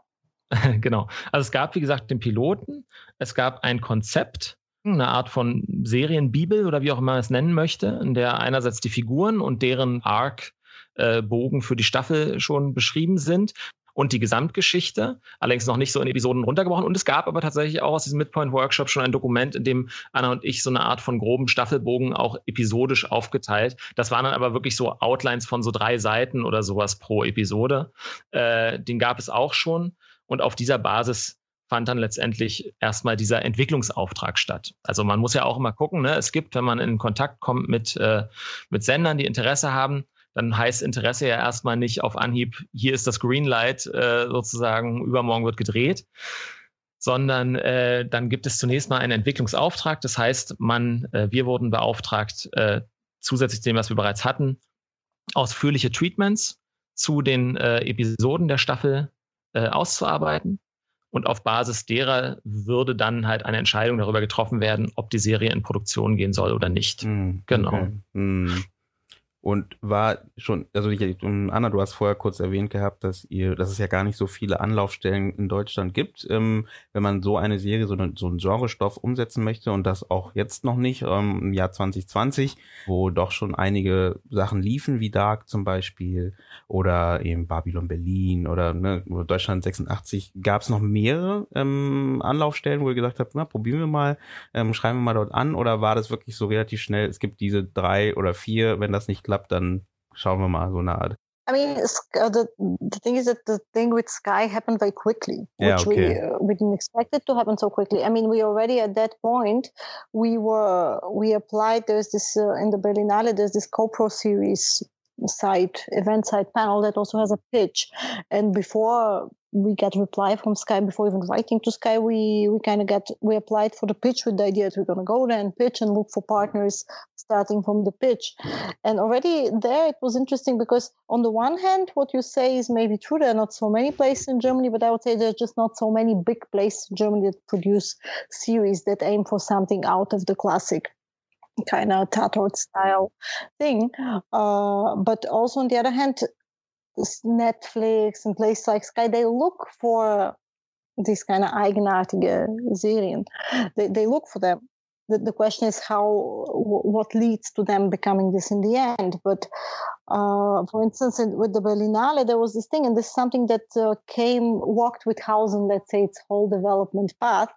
*laughs* genau. Also es gab, wie gesagt, den Piloten, es gab ein Konzept, eine Art von Serienbibel oder wie auch immer man es nennen möchte, in der einerseits die Figuren und deren Arc-Bogen äh, für die Staffel schon beschrieben sind und die Gesamtgeschichte, allerdings noch nicht so in Episoden runtergebrochen. Und es gab aber tatsächlich auch aus diesem Midpoint-Workshop schon ein Dokument, in dem Anna und ich so eine Art von groben Staffelbogen auch episodisch aufgeteilt. Das waren dann aber wirklich so Outlines von so drei Seiten oder sowas pro Episode. Äh, den gab es auch schon. Und auf dieser Basis fand dann letztendlich erstmal dieser Entwicklungsauftrag statt. Also man muss ja auch immer gucken, ne? es gibt, wenn man in Kontakt kommt mit, äh, mit Sendern, die Interesse haben, dann heißt Interesse ja erstmal nicht auf Anhieb, hier ist das Greenlight äh, sozusagen, übermorgen wird gedreht, sondern äh, dann gibt es zunächst mal einen Entwicklungsauftrag. Das heißt, man, äh, wir wurden beauftragt, äh, zusätzlich zu dem, was wir bereits hatten, ausführliche Treatments zu den äh, Episoden der Staffel äh, auszuarbeiten. Und auf Basis derer würde dann halt eine Entscheidung darüber getroffen werden, ob die Serie in Produktion gehen soll oder nicht. Mm, genau. Okay. Mm und war schon, also ich, Anna, du hast vorher kurz erwähnt gehabt, dass ihr, dass es ja gar nicht so viele Anlaufstellen in Deutschland gibt, ähm, wenn man so eine Serie, so, eine, so einen Genrestoff umsetzen möchte und das auch jetzt noch nicht, ähm, im Jahr 2020, wo doch schon einige Sachen liefen, wie Dark zum Beispiel oder eben Babylon Berlin oder ne, Deutschland 86, gab es noch mehrere ähm, Anlaufstellen, wo ihr gesagt habt, na, probieren wir mal, ähm, schreiben wir mal dort an oder war das wirklich so relativ schnell, es gibt diese drei oder vier, wenn das nicht klappt, klappt, dann schauen wir mal so eine Art. I mean, uh, the the thing is that the thing with Sky happened very quickly, Yeah, which okay. we uh, we didn't expect it to happen so quickly. I mean, we already at that point we were we applied. There's this uh, in the Berlinale. There's this CoPro series site event site panel that also has a pitch, and before we got reply from Sky before even writing to Sky, we we kind of get we applied for the pitch with the idea that we're going to go there and pitch and look for partners starting from the pitch. And already there it was interesting because on the one hand, what you say is maybe true. There are not so many places in Germany, but I would say there's just not so many big places in Germany that produce series that aim for something out of the classic kind of Tatort style thing. Uh, but also on the other hand, Netflix and places like Sky, they look for this kind of eigenartige serien. They, they look for them. The, the question is how, wh- what leads to them becoming this in the end. But uh, for instance, in, with the Berlinale, there was this thing, and this is something that uh, came, walked with Hausen, let's say, its whole development path.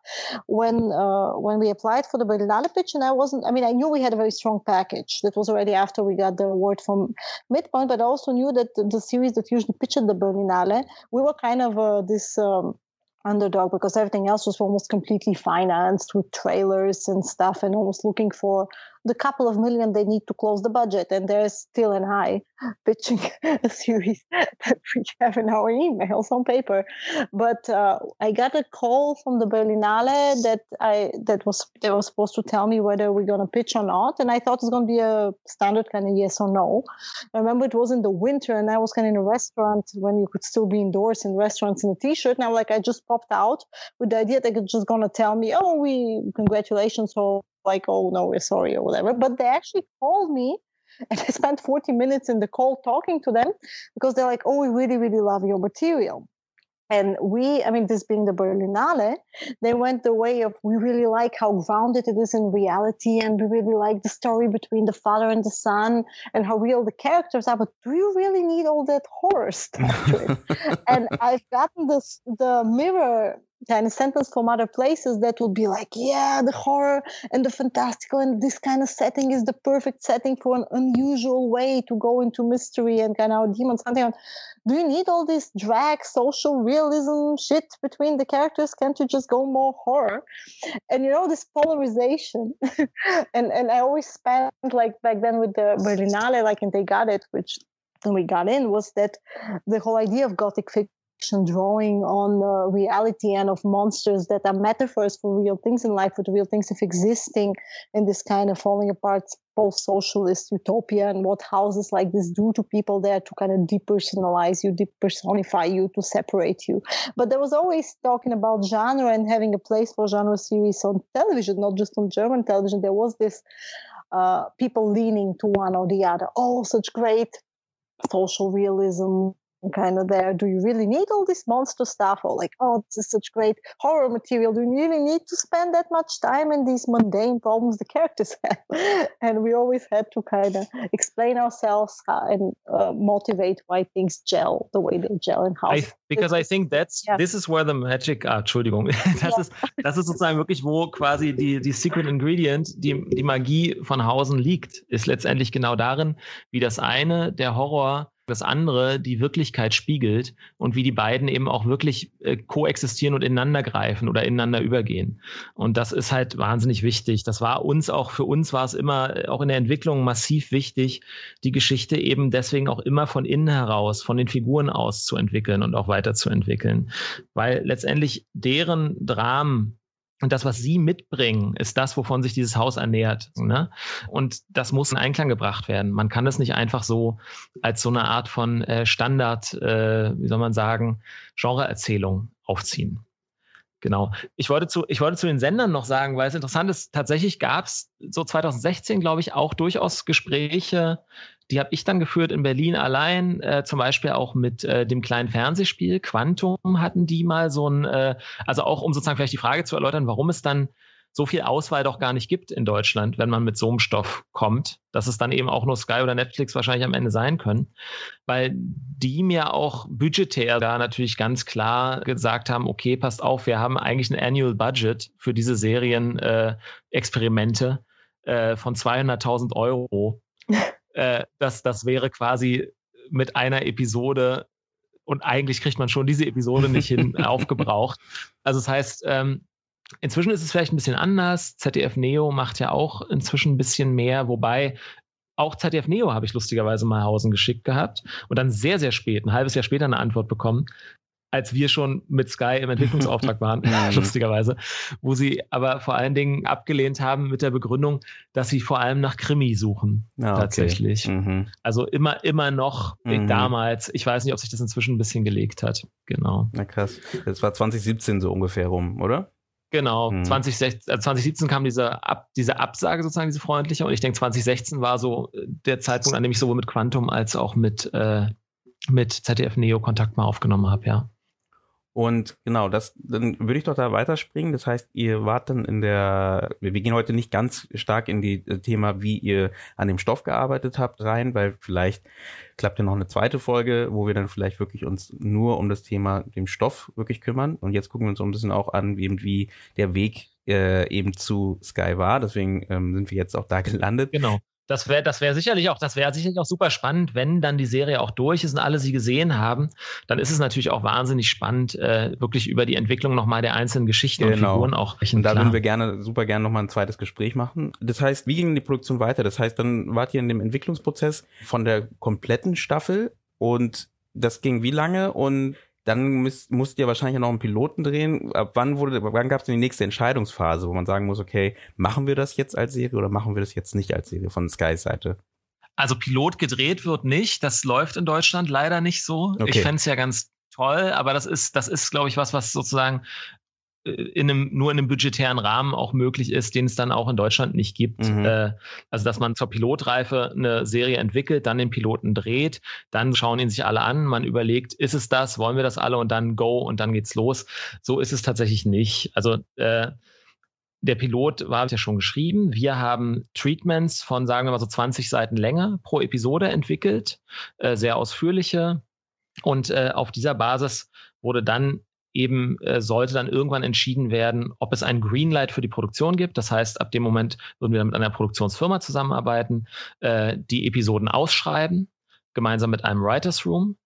When uh, when we applied for the Berlinale pitch, and I wasn't, I mean, I knew we had a very strong package. That was already after we got the award from Midpoint, but I also knew that the, the series that usually pitched the Berlinale, we were kind of uh, this. Um, underdog because everything else was almost completely financed with trailers and stuff and almost looking for the couple of million they need to close the budget and there's still an eye *laughs* pitching a series *laughs* that we have in our emails on paper but uh, i got a call from the berlinale that i that was they were supposed to tell me whether we're going to pitch or not and i thought it's going to be a standard kind of yes or no I remember it was in the winter and I was kind of in a restaurant when you could still be indoors in restaurants in a t-shirt. And I'm like, I just popped out with the idea that they're just going to tell me, oh, we, congratulations. Or like, oh, no, we're sorry or whatever. But they actually called me *laughs* and I spent 40 minutes in the call talking to them because they're like, oh, we really, really love your material. And we, I mean, this being the Berlinale, they went the way of we really like how grounded it is in reality, and we really like the story between the father and the son, and how real the characters are. But do you really need all that horror stuff *laughs* and I've gotten this the mirror kind of sentence from other places that would be like, yeah, the horror and the fantastical and this kind of setting is the perfect setting for an unusual way to go into mystery and kind of demons on. Do you need all this drag social realism shit between the characters? Can't you just go more horror? And you know this polarization, *laughs* and and I always spent like back then with the Berlinale, like and they got it, which we got in was that the whole idea of gothic fiction drawing on uh, reality and of monsters that are metaphors for real things in life, with real things of existing in this kind of falling apart post-socialist utopia and what houses like this do to people there to kind of depersonalize you, depersonify you, to separate you. But there was always talking about genre and having a place for genre series on television, not just on German television. There was this uh, people leaning to one or the other. Oh, such great social realism kind of there. Do you really need all this monster stuff? Or like, oh, this is such great horror material. Do you really need to spend that much time in these mundane problems the characters *laughs* have? and we always had to kind of explain ourselves uh, and uh, motivate why things gel the way they gel and how. I, because I think that's Ja. this is where the magic. Ah, Entschuldigung, *laughs* das Ja. ist das ist sozusagen wirklich wo quasi die die Secret Ingredient, die die Magie von Hausen liegt, ist letztendlich genau darin, wie das eine der Horror das andere die Wirklichkeit spiegelt und wie die beiden eben auch wirklich äh, koexistieren und ineinander greifen oder ineinander übergehen. Und das ist halt wahnsinnig wichtig. Das war uns auch, für uns war es immer, äh, auch in der Entwicklung massiv wichtig, die Geschichte eben deswegen auch immer von innen heraus, von den Figuren aus zu entwickeln und auch weiterzuentwickeln. Weil letztendlich deren Dramen und das, was sie mitbringen, ist das, wovon sich dieses Haus ernährt. Ne? Und das muss in Einklang gebracht werden. Man kann das nicht einfach so als so eine Art von äh, Standard, äh, wie soll man sagen, Genreerzählung aufziehen. Genau. Ich wollte zu, ich wollte zu den Sendern noch sagen, weil es interessant ist, tatsächlich gab es so 2016, glaube ich, auch durchaus Gespräche, die habe ich dann geführt in Berlin allein, äh, zum Beispiel auch mit äh, dem kleinen Fernsehspiel Quantum hatten die mal so ein, äh, also auch um sozusagen vielleicht die Frage zu erläutern, warum es dann so viel Auswahl doch gar nicht gibt in Deutschland, wenn man mit so einem Stoff kommt, dass es dann eben auch nur Sky oder Netflix wahrscheinlich am Ende sein können, weil die mir auch budgetär da natürlich ganz klar gesagt haben, okay, passt auf, wir haben eigentlich ein Annual Budget für diese Serienexperimente äh, Experimente, äh, von 200.000 Euro. *laughs* äh, das, das wäre quasi mit einer Episode und eigentlich kriegt man schon diese Episode nicht hin *laughs* aufgebraucht. Also das heißt, ähm, inzwischen ist es vielleicht ein bisschen anders. ZDF Neo macht ja auch inzwischen ein bisschen mehr, wobei auch ZDF Neo habe ich lustigerweise mal Hausen geschickt gehabt und dann sehr, sehr spät, ein halbes Jahr später eine Antwort bekommen, als wir schon mit Sky im Entwicklungsauftrag waren, *laughs* *laughs* lustigerweise, wo sie aber vor allen Dingen abgelehnt haben mit der Begründung, dass sie vor allem nach Krimi suchen, ah, okay. tatsächlich. Mhm. Also immer, immer noch mhm. damals. Ich weiß nicht, ob sich das inzwischen ein bisschen gelegt hat. Genau. Na krass. Das war 2017 so ungefähr rum, oder? Genau, hm. 2016, äh, 2017 kam diese, Ab, diese Absage sozusagen, diese freundliche. Und ich denke, 2016 war so äh, der Zeitpunkt, an dem ich sowohl mit Quantum als auch mit, äh, mit ZDF Neo Kontakt mal aufgenommen habe, ja. Und genau, das, dann würde ich doch da weiterspringen. Das heißt, ihr wart dann in der, wir gehen heute nicht ganz stark in die äh, Thema, wie ihr an dem Stoff gearbeitet habt, rein, weil vielleicht klappt ja noch eine zweite Folge, wo wir dann vielleicht wirklich uns nur um das Thema dem Stoff wirklich kümmern. Und jetzt gucken wir uns so ein bisschen auch an, eben wie der Weg äh, eben zu Sky war. Deswegen ähm, sind wir jetzt auch da gelandet. Genau das wäre das wäre sicherlich auch, das wäre sicherlich auch super spannend, wenn dann die Serie auch durch ist und alle sie gesehen haben, dann ist es natürlich auch wahnsinnig spannend, äh, wirklich über die Entwicklung nochmal der einzelnen Geschichten genau. und Figuren auch sprechen. Und da würden wir gerne, super gerne nochmal ein zweites Gespräch machen. Das heißt, wie ging die Produktion weiter? Das heißt, dann wart ihr in dem Entwicklungsprozess von der kompletten Staffel und das ging wie lange und dann müsst, musst ihr wahrscheinlich noch einen Piloten drehen. Ab wann wurde, wann gab es denn die nächste Entscheidungsphase, wo man sagen muss, okay, machen wir das jetzt als Serie oder machen wir das jetzt nicht als Serie von Sky Seite? Also Pilot gedreht wird nicht. Das läuft in Deutschland leider nicht so. Okay. Ich fände es ja ganz toll, aber das ist, das ist, glaube ich, was, was sozusagen in einem, nur in einem budgetären Rahmen auch möglich ist, den es dann auch in Deutschland nicht gibt. Mhm. Äh, also, dass man zur Pilotreife eine Serie entwickelt, dann den Piloten dreht, dann schauen ihn sich alle an, man überlegt, ist es das, wollen wir das alle und dann go und dann geht's los. So ist es tatsächlich nicht. Also, äh, der Pilot war ja schon geschrieben. Wir haben Treatments von, sagen wir mal so 20 Seiten länger pro Episode entwickelt, äh, sehr ausführliche. Und äh, auf dieser Basis wurde dann eben äh, sollte dann irgendwann entschieden werden, ob es ein Greenlight für die Produktion gibt. Das heißt, ab dem Moment würden wir dann mit einer Produktionsfirma zusammenarbeiten, äh, die Episoden ausschreiben, gemeinsam mit einem Writers Room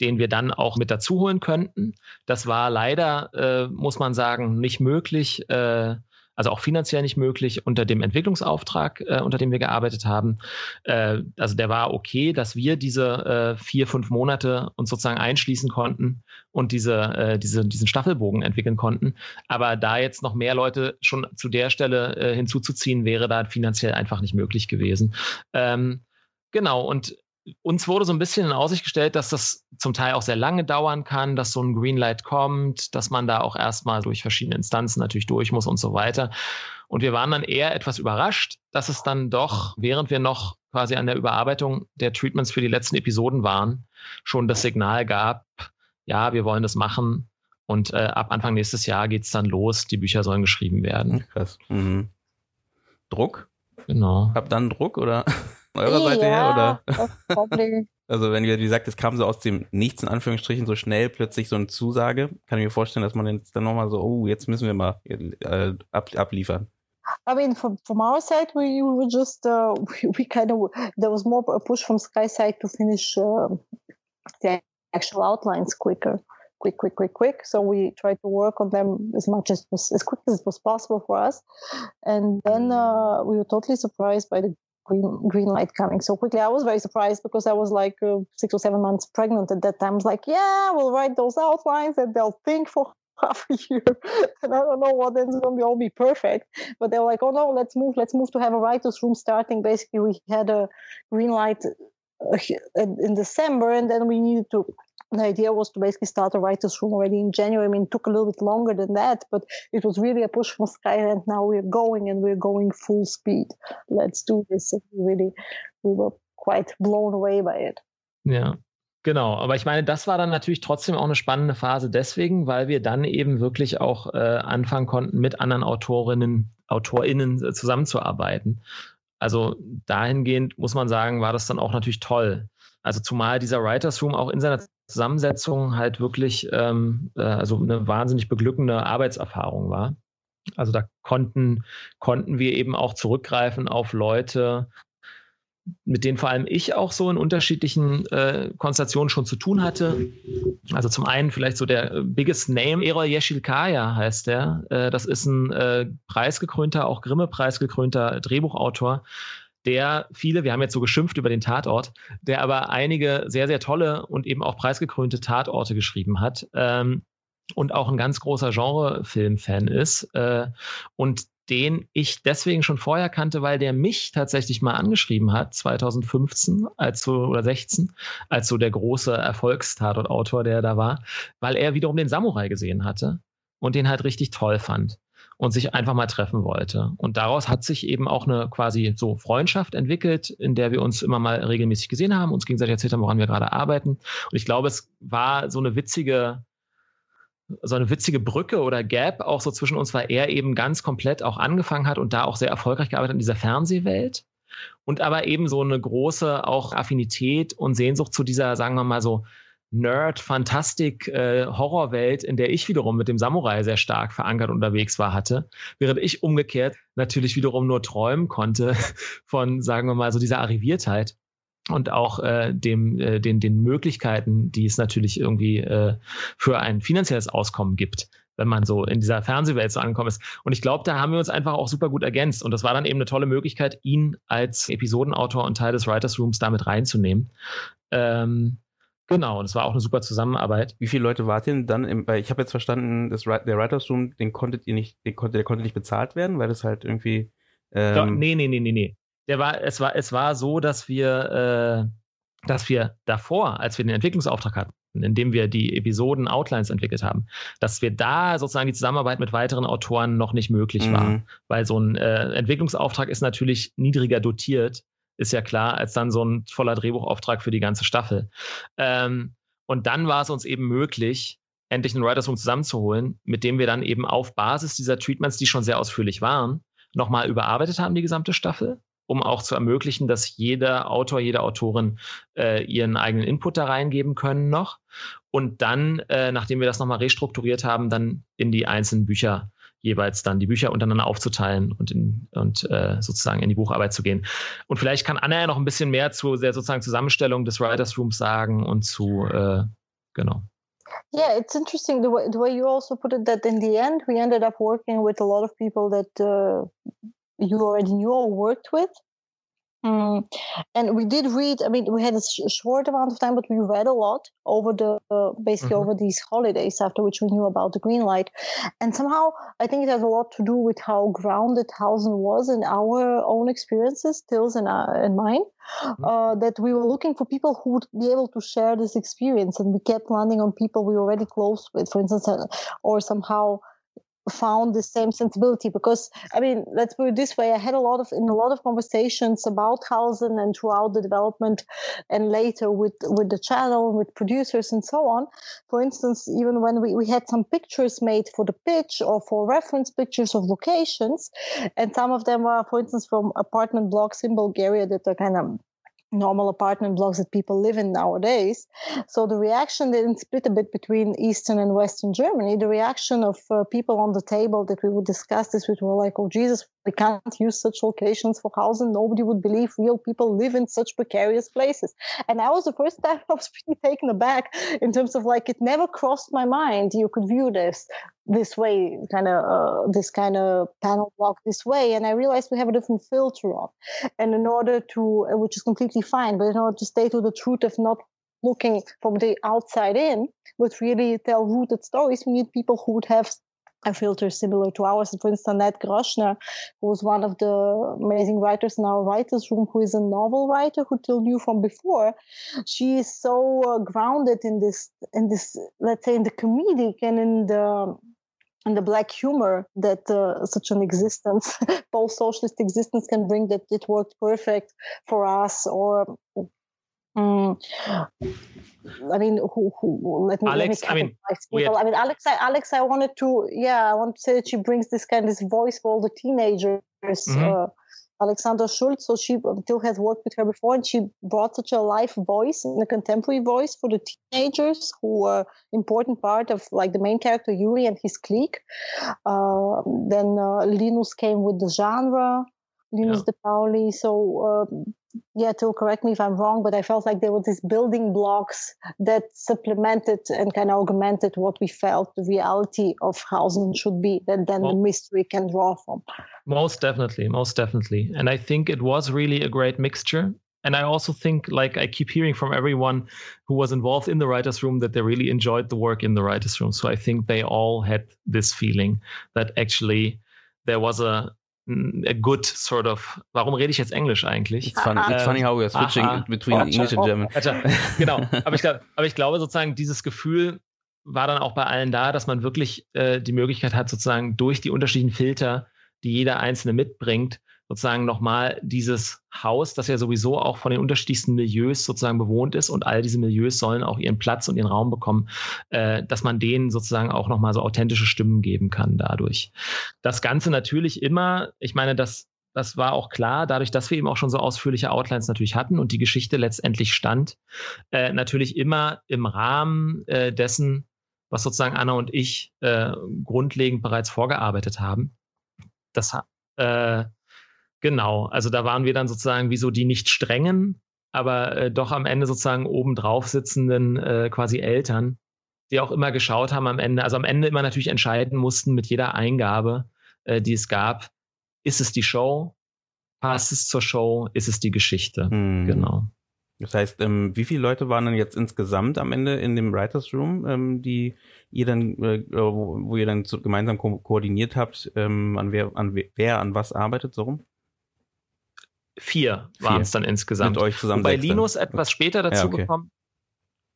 den wir dann auch mit dazu holen könnten. Das war leider, äh, muss man sagen, nicht möglich, äh, also auch finanziell nicht möglich unter dem Entwicklungsauftrag, äh, unter dem wir gearbeitet haben. Äh, also der war okay, dass wir diese äh, vier, fünf Monate uns sozusagen einschließen konnten und diese, äh, diese, diesen Staffelbogen entwickeln konnten. Aber da jetzt noch mehr Leute schon zu der Stelle äh, hinzuzuziehen, wäre da finanziell einfach nicht möglich gewesen. Ähm, genau, und uns wurde so ein bisschen in Aussicht gestellt, dass das zum Teil auch sehr lange dauern kann, dass so ein Greenlight kommt, dass man da auch erstmal durch verschiedene Instanzen natürlich durch muss und so weiter. Und wir waren dann eher etwas überrascht, dass es dann doch, während wir noch quasi an der Überarbeitung der Treatments für die letzten Episoden waren, schon das Signal gab, ja, wir wollen das machen. Und äh, ab Anfang nächstes Jahr geht es dann los, die Bücher sollen geschrieben werden. Krass. Mhm. Druck? Genau. Hab dann Druck oder? Eurer Seite her? Oder? *laughs* also wenn ihr, wie gesagt, es kam so aus dem Nichts in Anführungsstrichen so schnell plötzlich so eine Zusage, kann ich mir vorstellen, dass man jetzt dann nochmal so, oh, jetzt müssen wir mal äh, ab, abliefern. I mean, from, from our side, we, we were just, uh, *laughs* we, we kind of, there was more a push from Sky side to finish uh, the actual outlines quicker. quick, quick, quick, quick. So we tried to work on them as much as was as quick as was possible for us. And then uh, we were totally surprised by the green green light coming so quickly. I was very surprised because I was like uh, six or seven months pregnant at that time. I was like, yeah, we'll write those outlines and they'll think for *laughs* half a year, *laughs* and I don't know what it's going to be all be perfect. But they're like, oh no, let's move, let's move to have a writers' room starting. Basically, we had a green light uh, in December, and then we needed to the idea was to basically start a writer's room already in January. I mean, it took a little bit longer than that, but it was really a push from Sky, and now we're going and we're going full speed. Let's do this. And really, we were quite blown away by it. Ja. Genau, aber ich meine, das war dann natürlich trotzdem auch eine spannende Phase deswegen, weil wir dann eben wirklich auch äh, anfangen konnten, mit anderen Autorinnen, AutorInnen äh, zusammenzuarbeiten. Also dahingehend muss man sagen, war das dann auch natürlich toll. Also zumal dieser Writers Room auch in seiner Zusammensetzung halt wirklich ähm, äh, also eine wahnsinnig beglückende Arbeitserfahrung war. Also da konnten, konnten wir eben auch zurückgreifen auf Leute, mit denen vor allem ich auch so in unterschiedlichen äh, Konstellationen schon zu tun hatte. Also zum einen vielleicht so der biggest name, Erol Yeşilkaya heißt der. Äh, das ist ein äh, preisgekrönter, auch Grimme-preisgekrönter Drehbuchautor, der viele, wir haben jetzt so geschimpft über den Tatort, der aber einige sehr, sehr tolle und eben auch preisgekrönte Tatorte geschrieben hat. Ähm, und auch ein ganz großer Genrefilm-Fan ist. Äh, und den ich deswegen schon vorher kannte, weil der mich tatsächlich mal angeschrieben hat, 2015 als so, oder 16, als so der große Erfolgstatort-Autor, der da war, weil er wiederum den Samurai gesehen hatte und den halt richtig toll fand und sich einfach mal treffen wollte. Und daraus hat sich eben auch eine quasi so Freundschaft entwickelt, in der wir uns immer mal regelmäßig gesehen haben, uns gegenseitig erzählt haben, woran wir gerade arbeiten. Und ich glaube, es war so eine witzige so eine witzige Brücke oder Gap auch so zwischen uns, weil er eben ganz komplett auch angefangen hat und da auch sehr erfolgreich gearbeitet hat in dieser Fernsehwelt und aber eben so eine große auch Affinität und Sehnsucht zu dieser, sagen wir mal so, Nerd, Fantastik, äh, in der ich wiederum mit dem Samurai sehr stark verankert unterwegs war, hatte, während ich umgekehrt natürlich wiederum nur träumen konnte *laughs* von, sagen wir mal, so dieser Arriviertheit und auch äh, dem, äh, den, den Möglichkeiten, die es natürlich irgendwie äh, für ein finanzielles Auskommen gibt, wenn man so in dieser Fernsehwelt so angekommen ist. Und ich glaube, da haben wir uns einfach auch super gut ergänzt. Und das war dann eben eine tolle Möglichkeit, ihn als Episodenautor und Teil des Writers Rooms damit reinzunehmen. Ähm, Genau, und es war auch eine super Zusammenarbeit. Wie viele Leute wart ihr denn dann? Im, weil ich habe jetzt verstanden, das, der Writers Room, den konntet ihr nicht, den konnte, der konnte nicht bezahlt werden, weil das halt irgendwie. Ähm Doch, nee, nee, nee, nee, nee der war, es war, es war so, dass wir, äh, dass wir davor, als wir den Entwicklungsauftrag hatten, indem wir die Episoden Outlines entwickelt haben, dass wir da sozusagen die Zusammenarbeit mit weiteren Autoren noch nicht möglich mhm. war. Weil so ein äh, Entwicklungsauftrag ist natürlich niedriger dotiert, ist ja klar, als dann so ein voller Drehbuchauftrag für die ganze Staffel. Ähm, und dann war es uns eben möglich, endlich einen Writers Room zusammenzuholen, mit dem wir dann eben auf Basis dieser Treatments, die schon sehr ausführlich waren, nochmal überarbeitet haben, die gesamte Staffel um auch zu ermöglichen, dass jeder Autor, jede Autorin äh, ihren eigenen Input da reingeben können noch. Und dann, äh, nachdem wir das nochmal restrukturiert haben, dann in die einzelnen Bücher jeweils dann die Bücher untereinander aufzuteilen und, in, und äh, sozusagen in die Bucharbeit zu gehen. Und vielleicht kann Anna ja noch ein bisschen mehr zu der sozusagen Zusammenstellung des Writers Rooms sagen und zu, äh, genau. Yeah, it's interesting the way, the way you also put it that in the end we ended up working with a lot of people that uh, you already knew or worked with. Mm. And we did read. I mean, we had a sh- short amount of time, but we read a lot over the uh, basically mm-hmm. over these holidays. After which we knew about the green light, and somehow I think it has a lot to do with how grounded Hausen was in our own experiences, Till's and, uh, and mine. Mm-hmm. Uh, that we were looking for people who would be able to share this experience, and we kept landing on people we were already close with, for instance, uh, or somehow found the same sensibility because i mean let's put it this way i had a lot of in a lot of conversations about Hausen and throughout the development and later with with the channel with producers and so on. For instance even when we, we had some pictures made for the pitch or for reference pictures of locations and some of them were for instance from apartment blocks in bulgaria that are kind of normal apartment blocks that people live in nowadays. So the reaction didn't split a bit between Eastern and Western Germany. The reaction of uh, people on the table that we would discuss this with were like, oh, Jesus, we can't use such locations for housing. Nobody would believe real people live in such precarious places. And that was the first *laughs* time I was pretty taken aback in terms of like, it never crossed my mind you could view this this way, kind of uh, this kind of panel block this way, and I realized we have a different filter on. And in order to, uh, which is completely fine, but in order to stay to the truth of not looking from the outside in, but really tell rooted stories, we need people who would have a filter similar to ours. For instance, Annette Groschner, who was one of the amazing writers in our writers' room, who is a novel writer who Till knew from before. She is so uh, grounded in this, in this, let's say, in the comedic and in the and the black humor that uh, such an existence, *laughs* post socialist existence, can bring that it worked perfect for us. Or, um, I mean, who, who let me, Alex, let me I mean, people. I mean, Alex, I, Alex, I wanted to, yeah, I want to say that she brings this kind of this voice for all the teenagers. Mm-hmm. Uh, Alexandra Schultz. So she still has worked with her before, and she brought such a live voice and a contemporary voice for the teenagers who were important part of like the main character Yuri and his clique. Uh, then uh, Linus came with the genre. Linus yeah. De Pauli. So um, yeah, to correct me if I'm wrong, but I felt like there were these building blocks that supplemented and kind of augmented what we felt the reality of housing should be, that then well, the mystery can draw from. Most definitely, most definitely. And I think it was really a great mixture. And I also think, like, I keep hearing from everyone who was involved in the writer's room that they really enjoyed the work in the writer's room. So I think they all had this feeling that actually there was a a good sort of. Warum rede ich jetzt Englisch eigentlich? It's funny, it's funny how we are switching aha. between oh, English and German. genau, *laughs* aber ich, glaub, aber ich glaube sozusagen, dieses Gefühl war dann auch bei allen da, dass man wirklich äh, die Möglichkeit hat, sozusagen durch die unterschiedlichen Filter, die jeder Einzelne mitbringt, sozusagen nochmal dieses Haus, das ja sowieso auch von den unterschiedlichsten Milieus sozusagen bewohnt ist und all diese Milieus sollen auch ihren Platz und ihren Raum bekommen, äh, dass man denen sozusagen auch nochmal so authentische Stimmen geben kann dadurch. Das Ganze natürlich immer, ich meine, das das war auch klar, dadurch, dass wir eben auch schon so ausführliche Outlines natürlich hatten und die Geschichte letztendlich stand, äh, natürlich immer im Rahmen äh, dessen, was sozusagen Anna und ich äh, grundlegend bereits vorgearbeitet haben. Das äh, Genau, also da waren wir dann sozusagen wie so die nicht strengen, aber äh, doch am Ende sozusagen obendrauf sitzenden äh, quasi Eltern, die auch immer geschaut haben am Ende, also am Ende immer natürlich entscheiden mussten mit jeder Eingabe, äh, die es gab, ist es die Show, passt es zur Show, ist es die Geschichte. Hm. Genau. Das heißt, ähm, wie viele Leute waren denn jetzt insgesamt am Ende in dem Writers Room, ähm, die ihr dann, äh, wo, wo, ihr dann so gemeinsam ko koordiniert habt, ähm, an wer, an wer an was arbeitet, so rum? Vier waren es dann insgesamt. Mit euch zusammen. Wobei Linus etwas später dazu ja, okay. gekommen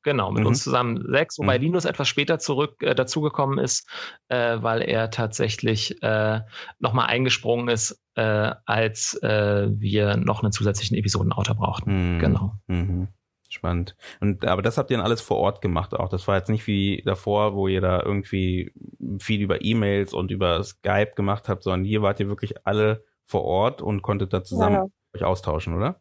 Genau, mit mhm. uns zusammen sechs, wobei mhm. Linus etwas später zurück äh, dazugekommen ist, äh, weil er tatsächlich äh, nochmal eingesprungen ist, äh, als äh, wir noch einen zusätzlichen Episodenautor brauchten. Mhm. Genau. Mhm. Spannend. Und aber das habt ihr dann alles vor Ort gemacht auch. Das war jetzt nicht wie davor, wo ihr da irgendwie viel über E-Mails und über Skype gemacht habt, sondern hier wart ihr wirklich alle vor Ort und konntet da zusammen ja euch austauschen, oder?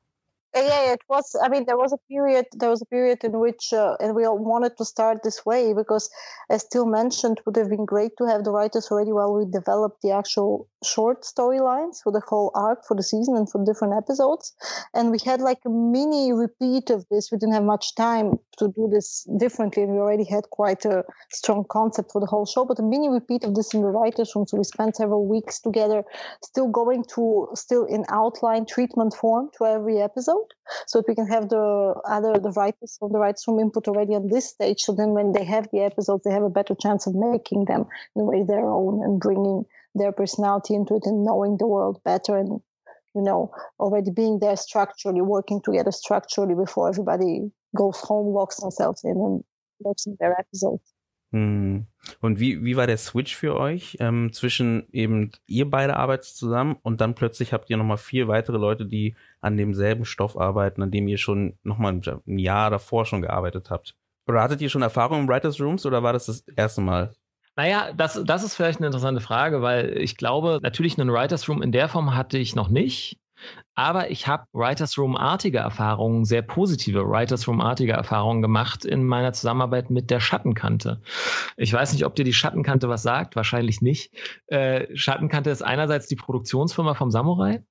Yeah, it was. I mean, there was a period. There was a period in which, uh, and we all wanted to start this way because, as still mentioned, would have been great to have the writers already while we developed the actual short storylines for the whole arc for the season and for different episodes. And we had like a mini repeat of this. We didn't have much time to do this differently, and we already had quite a strong concept for the whole show. But a mini repeat of this in the writers' room. So we spent several weeks together, still going to still in outline treatment form to every episode so that we can have the other the writers from the writers from input already on this stage. So then when they have the episodes, they have a better chance of making them in a way their own and bringing their personality into it and knowing the world better and you know already being there structurally, working together structurally before everybody goes home, locks themselves in and in their episodes. Hm. Und wie, wie war der Switch für euch ähm, zwischen eben ihr beide arbeitet zusammen und dann plötzlich habt ihr nochmal vier weitere Leute, die an demselben Stoff arbeiten, an dem ihr schon nochmal ein Jahr davor schon gearbeitet habt? Oder hattet ihr schon Erfahrung im Writers Rooms oder war das das erste Mal? Naja, das, das ist vielleicht eine interessante Frage, weil ich glaube, natürlich einen Writers Room in der Form hatte ich noch nicht. Aber ich habe Writers Room-artige Erfahrungen, sehr positive Writers Room-artige Erfahrungen gemacht in meiner Zusammenarbeit mit der Schattenkante. Ich weiß nicht, ob dir die Schattenkante was sagt, wahrscheinlich nicht. Äh, Schattenkante ist einerseits die Produktionsfirma vom Samurai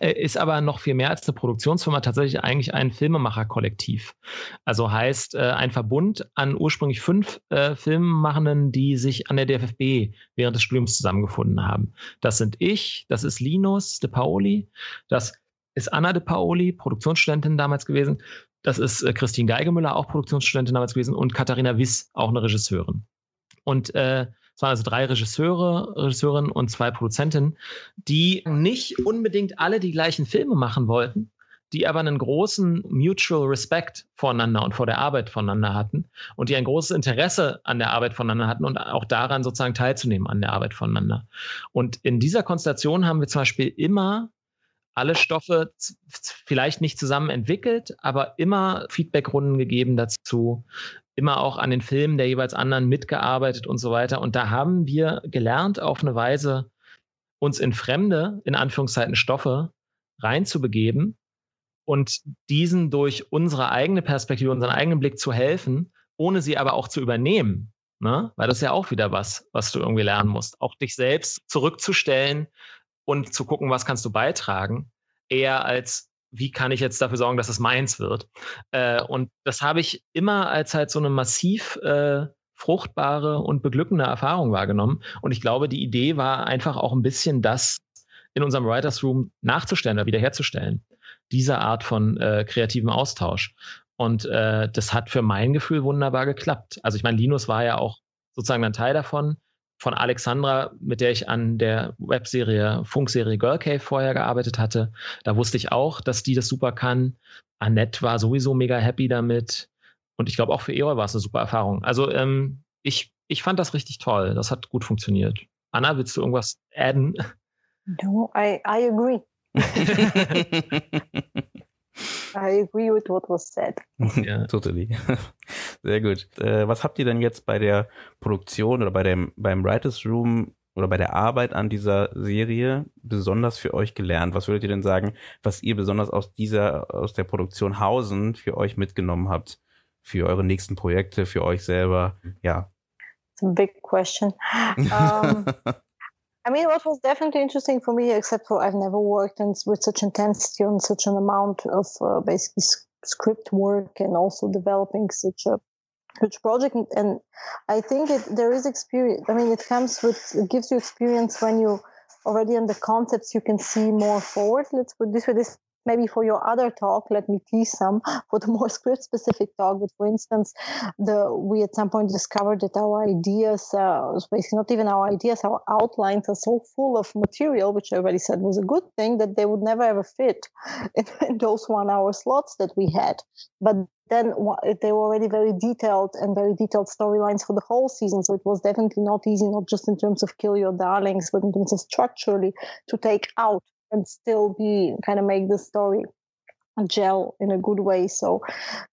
ist aber noch viel mehr als eine Produktionsfirma tatsächlich eigentlich ein Filmemacherkollektiv. Also heißt äh, ein Verbund an ursprünglich fünf äh, Filmemachenden, die sich an der DFFB während des Studiums zusammengefunden haben. Das sind ich, das ist Linus de Paoli, das ist Anna de Paoli, Produktionsstudentin damals gewesen, das ist äh, Christine Geigemüller, auch Produktionsstudentin damals gewesen und Katharina Wiss, auch eine Regisseurin. Und äh, es waren also drei Regisseure, Regisseurinnen und zwei Produzentinnen, die nicht unbedingt alle die gleichen Filme machen wollten, die aber einen großen Mutual Respect voneinander und vor der Arbeit voneinander hatten und die ein großes Interesse an der Arbeit voneinander hatten und auch daran sozusagen teilzunehmen an der Arbeit voneinander. Und in dieser Konstellation haben wir zum Beispiel immer alle Stoffe vielleicht nicht zusammen entwickelt, aber immer Feedbackrunden gegeben dazu, immer auch an den Filmen der jeweils anderen mitgearbeitet und so weiter. Und da haben wir gelernt, auf eine Weise uns in fremde, in Anführungszeiten, Stoffe reinzubegeben und diesen durch unsere eigene Perspektive, unseren eigenen Blick zu helfen, ohne sie aber auch zu übernehmen. Ne? Weil das ist ja auch wieder was, was du irgendwie lernen musst. Auch dich selbst zurückzustellen und zu gucken, was kannst du beitragen, eher als wie kann ich jetzt dafür sorgen, dass es meins wird. Äh, und das habe ich immer als halt so eine massiv äh, fruchtbare und beglückende Erfahrung wahrgenommen. Und ich glaube, die Idee war einfach auch ein bisschen das in unserem Writers Room nachzustellen oder wiederherzustellen. Diese Art von äh, kreativem Austausch. Und äh, das hat für mein Gefühl wunderbar geklappt. Also ich meine, Linus war ja auch sozusagen ein Teil davon. Von Alexandra, mit der ich an der Webserie, Funkserie Girl Cave vorher gearbeitet hatte. Da wusste ich auch, dass die das super kann. Annette war sowieso mega happy damit. Und ich glaube, auch für Erol war es eine super Erfahrung. Also ähm, ich, ich fand das richtig toll. Das hat gut funktioniert. Anna, willst du irgendwas adden? No, I, I agree. *laughs* *laughs* I agree with what was said. *laughs* Ja, totally. *laughs* Sehr gut. Äh, was habt ihr denn jetzt bei der Produktion oder bei dem, beim Writers Room oder bei der Arbeit an dieser Serie besonders für euch gelernt? Was würdet ihr denn sagen, was ihr besonders aus dieser, aus der Produktion Hausen für euch mitgenommen habt? Für eure nächsten Projekte, für euch selber? Ja. It's a big question. *laughs* Um, I mean, what was definitely interesting for me, except for I've never worked in, with such intensity on such an amount of uh, basically script work and also developing such a huge project. And I think it, there is experience. I mean, it comes with, it gives you experience when you already on the concepts you can see more forward. Let's put this way. This maybe for your other talk, let me tease some *laughs* for the more script specific talk. But for instance, the we at some point discovered that our ideas, uh, basically not even our ideas, our outlines are so full of material, which I already said was a good thing, that they would never ever fit in, *laughs* in those one hour slots that we had. But then they were already very detailed and very detailed storylines for the whole season. So it was definitely not easy, not just in terms of kill your darlings, but in terms of structurally to take out and still be kind of make the story gel in a good way so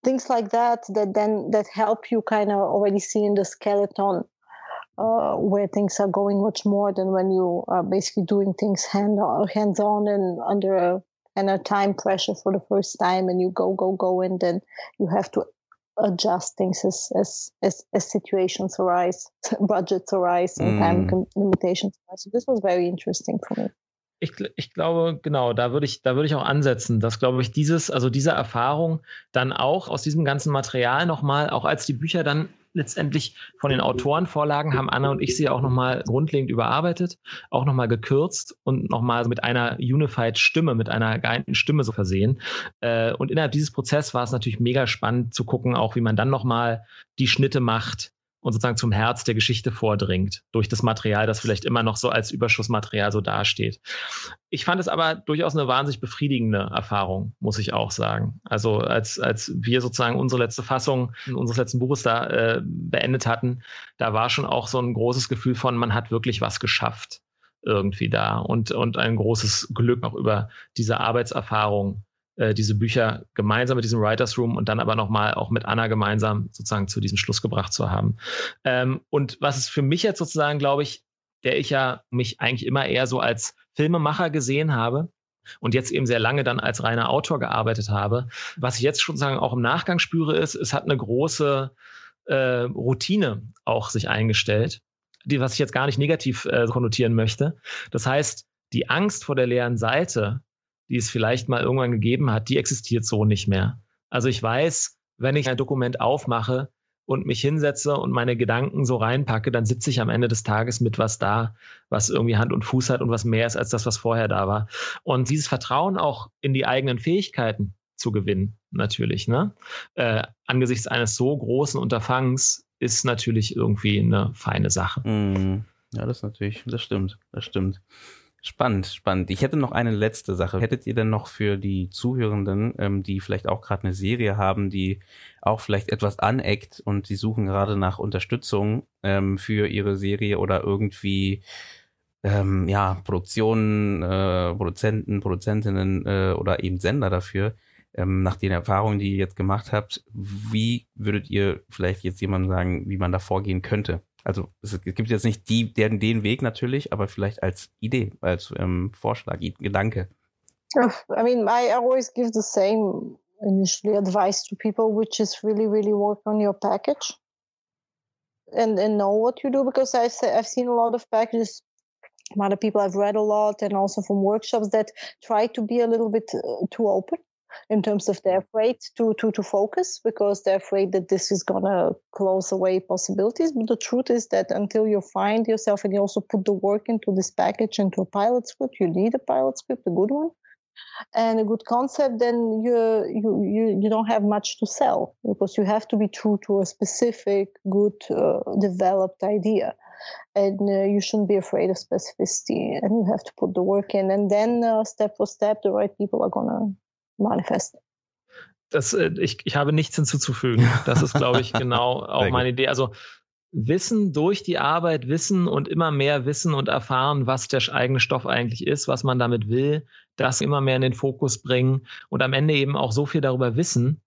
things like that that then that help you kind of already see in the skeleton uh, where things are going much more than when you are basically doing things hand hands on and under a and a time pressure for the first time and you go go go and then you have to adjust things as as as, as situations arise *laughs* budgets arise and mm. time limitations arise. so this was very interesting for me ich, ich glaube, genau, da würde ich, da würde ich auch ansetzen, dass, glaube ich, dieses, also diese Erfahrung dann auch aus diesem ganzen Material nochmal, auch als die Bücher dann letztendlich von den Autoren vorlagen, haben Anna und ich sie auch nochmal grundlegend überarbeitet, auch nochmal gekürzt und nochmal mit einer unified Stimme, mit einer geeinten Stimme so versehen. Äh, und innerhalb dieses Prozesses war es natürlich mega spannend zu gucken, auch wie man dann nochmal die Schnitte macht, und sozusagen zum Herz der Geschichte vordringt, durch das Material, das vielleicht immer noch so als Überschussmaterial so dasteht. Ich fand es aber durchaus eine wahnsinnig befriedigende Erfahrung, muss ich auch sagen. Also als, als wir sozusagen unsere letzte Fassung unseres letzten Buches da äh, beendet hatten, da war schon auch so ein großes Gefühl von, man hat wirklich was geschafft irgendwie da und, und ein großes Glück auch über diese Arbeitserfahrung äh, diese Bücher gemeinsam mit diesem Writers Room und dann aber nochmal auch mit Anna gemeinsam sozusagen zu diesem Schluss gebracht zu haben. Ähm, und was es für mich jetzt sozusagen, glaube ich, der ich ja mich eigentlich immer eher so als Filmemacher gesehen habe, und jetzt eben sehr lange dann als reiner Autor gearbeitet habe. Was ich jetzt schon sagen auch im Nachgang spüre, ist, es hat eine große äh, Routine auch sich eingestellt, die, was ich jetzt gar nicht negativ äh, konnotieren möchte. Das heißt, die Angst vor der leeren Seite, die es vielleicht mal irgendwann gegeben hat, die existiert so nicht mehr. Also ich weiß, wenn ich ein Dokument aufmache und mich hinsetze und meine Gedanken so reinpacke, dann sitze ich am Ende des Tages mit was da, was irgendwie Hand und Fuß hat und was mehr ist als das, was vorher da war. Und dieses Vertrauen auch in die eigenen Fähigkeiten zu gewinnen, natürlich, ne? Äh, angesichts eines so großen Unterfangens ist natürlich irgendwie eine feine Sache. Mm, ja, das natürlich, das stimmt, das stimmt. Spannend, spannend. Ich hätte noch eine letzte Sache. Hättet ihr denn noch für die Zuhörenden, ähm, die vielleicht auch gerade eine Serie haben, die auch vielleicht etwas aneckt und sie suchen gerade nach Unterstützung ähm, für ihre Serie oder irgendwie ähm, ja Produktionen, äh, Produzenten, Produzentinnen äh, oder eben Sender dafür, ähm, nach den Erfahrungen, die ihr jetzt gemacht habt, wie würdet ihr vielleicht jetzt jemandem sagen, wie man da vorgehen könnte? Also es gibt jetzt nicht die, den, den Weg natürlich, aber vielleicht als Idee, als ähm, Vorschlag, Gedanke. I mean, I always give the same initially advice to people, which is really, really work on your package and and know what you do because I've I've seen a lot of packages from other people I've read a lot and also from workshops that try to be a little bit uh, too open in terms of they're afraid to, to, to focus because they're afraid that this is going to close away possibilities. But the truth is that until you find yourself and you also put the work into this package, into a pilot script, you need a pilot script, a good one, and a good concept, then you, you, you, you don't have much to sell because you have to be true to a specific, good, uh, developed idea and uh, you shouldn't be afraid of specificity and you have to put the work in and then uh, step for step the right people are gonna manifest das, äh, ich, ich habe nichts hinzuzufügen. Das ist, glaube ich, genau *laughs* auch meine Idee. Also Wissen durch die Arbeit, Wissen und immer mehr Wissen und erfahren, was der eigene Stoff eigentlich ist, was man damit will, das immer mehr in den Fokus bringen und am Ende eben auch so viel darüber wissen,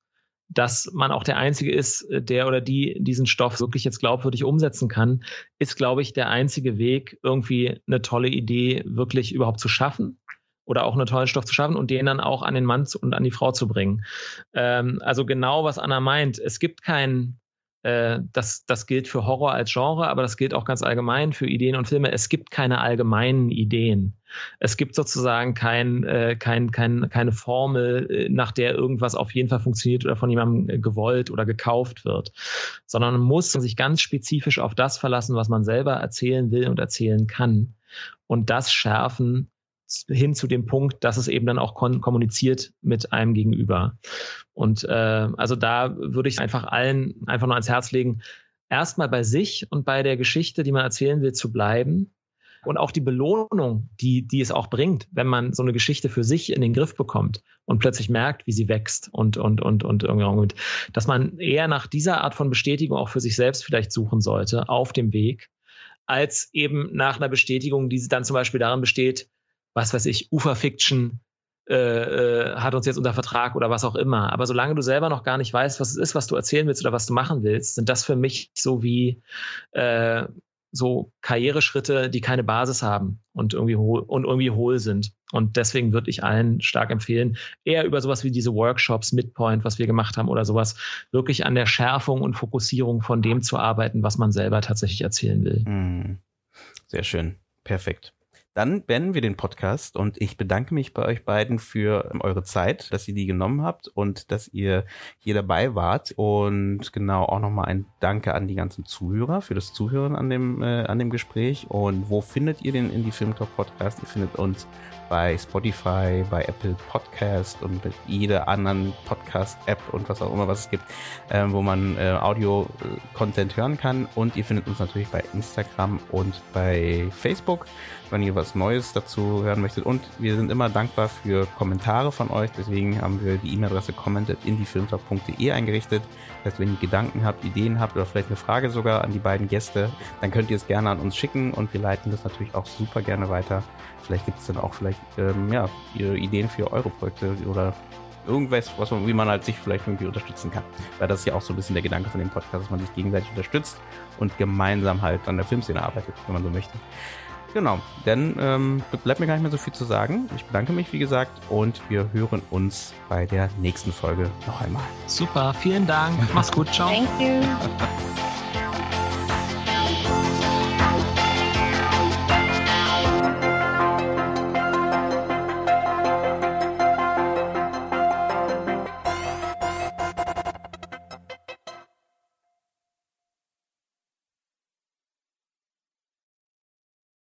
dass man auch der Einzige ist, äh, der oder die diesen Stoff wirklich jetzt glaubwürdig umsetzen kann, ist, glaube ich, der einzige Weg, irgendwie eine tolle Idee wirklich überhaupt zu schaffen oder auch einen tollen Stoff zu schaffen und den dann auch an den Mann und an die Frau zu bringen. Ähm, also genau, was Anna meint. Es gibt kein äh, das, das gilt für Horror als Genre, aber das gilt auch ganz allgemein für Ideen und Filme. Es gibt keine allgemeinen Ideen. Es gibt sozusagen kein, äh, kein, kein, keine Formel, äh, nach der irgendwas auf jeden Fall funktioniert oder von jemandem äh, gewollt oder gekauft wird, sondern man muss sich ganz spezifisch auf das verlassen, was man selber erzählen will und erzählen kann. Und das schärfen hin zu dem Punkt, dass es eben dann auch kommuniziert mit einem gegenüber. Und äh, also da würde ich einfach allen einfach nur ans Herz legen, erstmal bei sich und bei der Geschichte, die man erzählen will, zu bleiben. Und auch die Belohnung, die, die es auch bringt, wenn man so eine Geschichte für sich in den Griff bekommt und plötzlich merkt, wie sie wächst und, und, und, und irgendwie, dass man eher nach dieser Art von Bestätigung auch für sich selbst vielleicht suchen sollte auf dem Weg, als eben nach einer Bestätigung, die dann zum Beispiel darin besteht, was weiß ich, Uferfiction äh, äh, hat uns jetzt unter Vertrag oder was auch immer. Aber solange du selber noch gar nicht weißt, was es ist, was du erzählen willst oder was du machen willst, sind das für mich so wie äh, so Karriereschritte, die keine Basis haben und irgendwie hohl, und irgendwie hohl sind. Und deswegen würde ich allen stark empfehlen, eher über sowas wie diese Workshops, Midpoint, was wir gemacht haben oder sowas, wirklich an der Schärfung und Fokussierung von dem zu arbeiten, was man selber tatsächlich erzählen will. Hm. Sehr schön. Perfekt. Dann beenden wir den Podcast und ich bedanke mich bei euch beiden für eure Zeit, dass ihr die genommen habt und dass ihr hier dabei wart. Und genau auch nochmal ein Danke an die ganzen Zuhörer für das Zuhören an dem, äh, an dem Gespräch. Und wo findet ihr den Indie Film Talk Podcast? Ihr findet uns bei Spotify, bei Apple Podcast und mit jeder anderen Podcast-App und was auch immer, was es gibt, äh, wo man äh, Audio-Content hören kann. Und ihr findet uns natürlich bei Instagram und bei Facebook wenn ihr was Neues dazu hören möchtet. Und wir sind immer dankbar für Kommentare von euch. Deswegen haben wir die E-Mail-Adresse comment.indiefilmtalk.de eingerichtet. Das heißt, wenn ihr Gedanken habt, Ideen habt oder vielleicht eine Frage sogar an die beiden Gäste, dann könnt ihr es gerne an uns schicken und wir leiten das natürlich auch super gerne weiter. Vielleicht gibt es dann auch vielleicht ähm, ja, Ideen für eure Projekte oder irgendwas, was man, wie man halt sich vielleicht irgendwie unterstützen kann. Weil das ist ja auch so ein bisschen der Gedanke von dem Podcast, dass man sich gegenseitig unterstützt und gemeinsam halt an der Filmszene arbeitet, wenn man so möchte. Genau, dann ähm, bleibt mir gar nicht mehr so viel zu sagen. Ich bedanke mich, wie gesagt, und wir hören uns bei der nächsten Folge noch einmal. Super, vielen Dank. Mach's gut, ciao. Thank you. *laughs*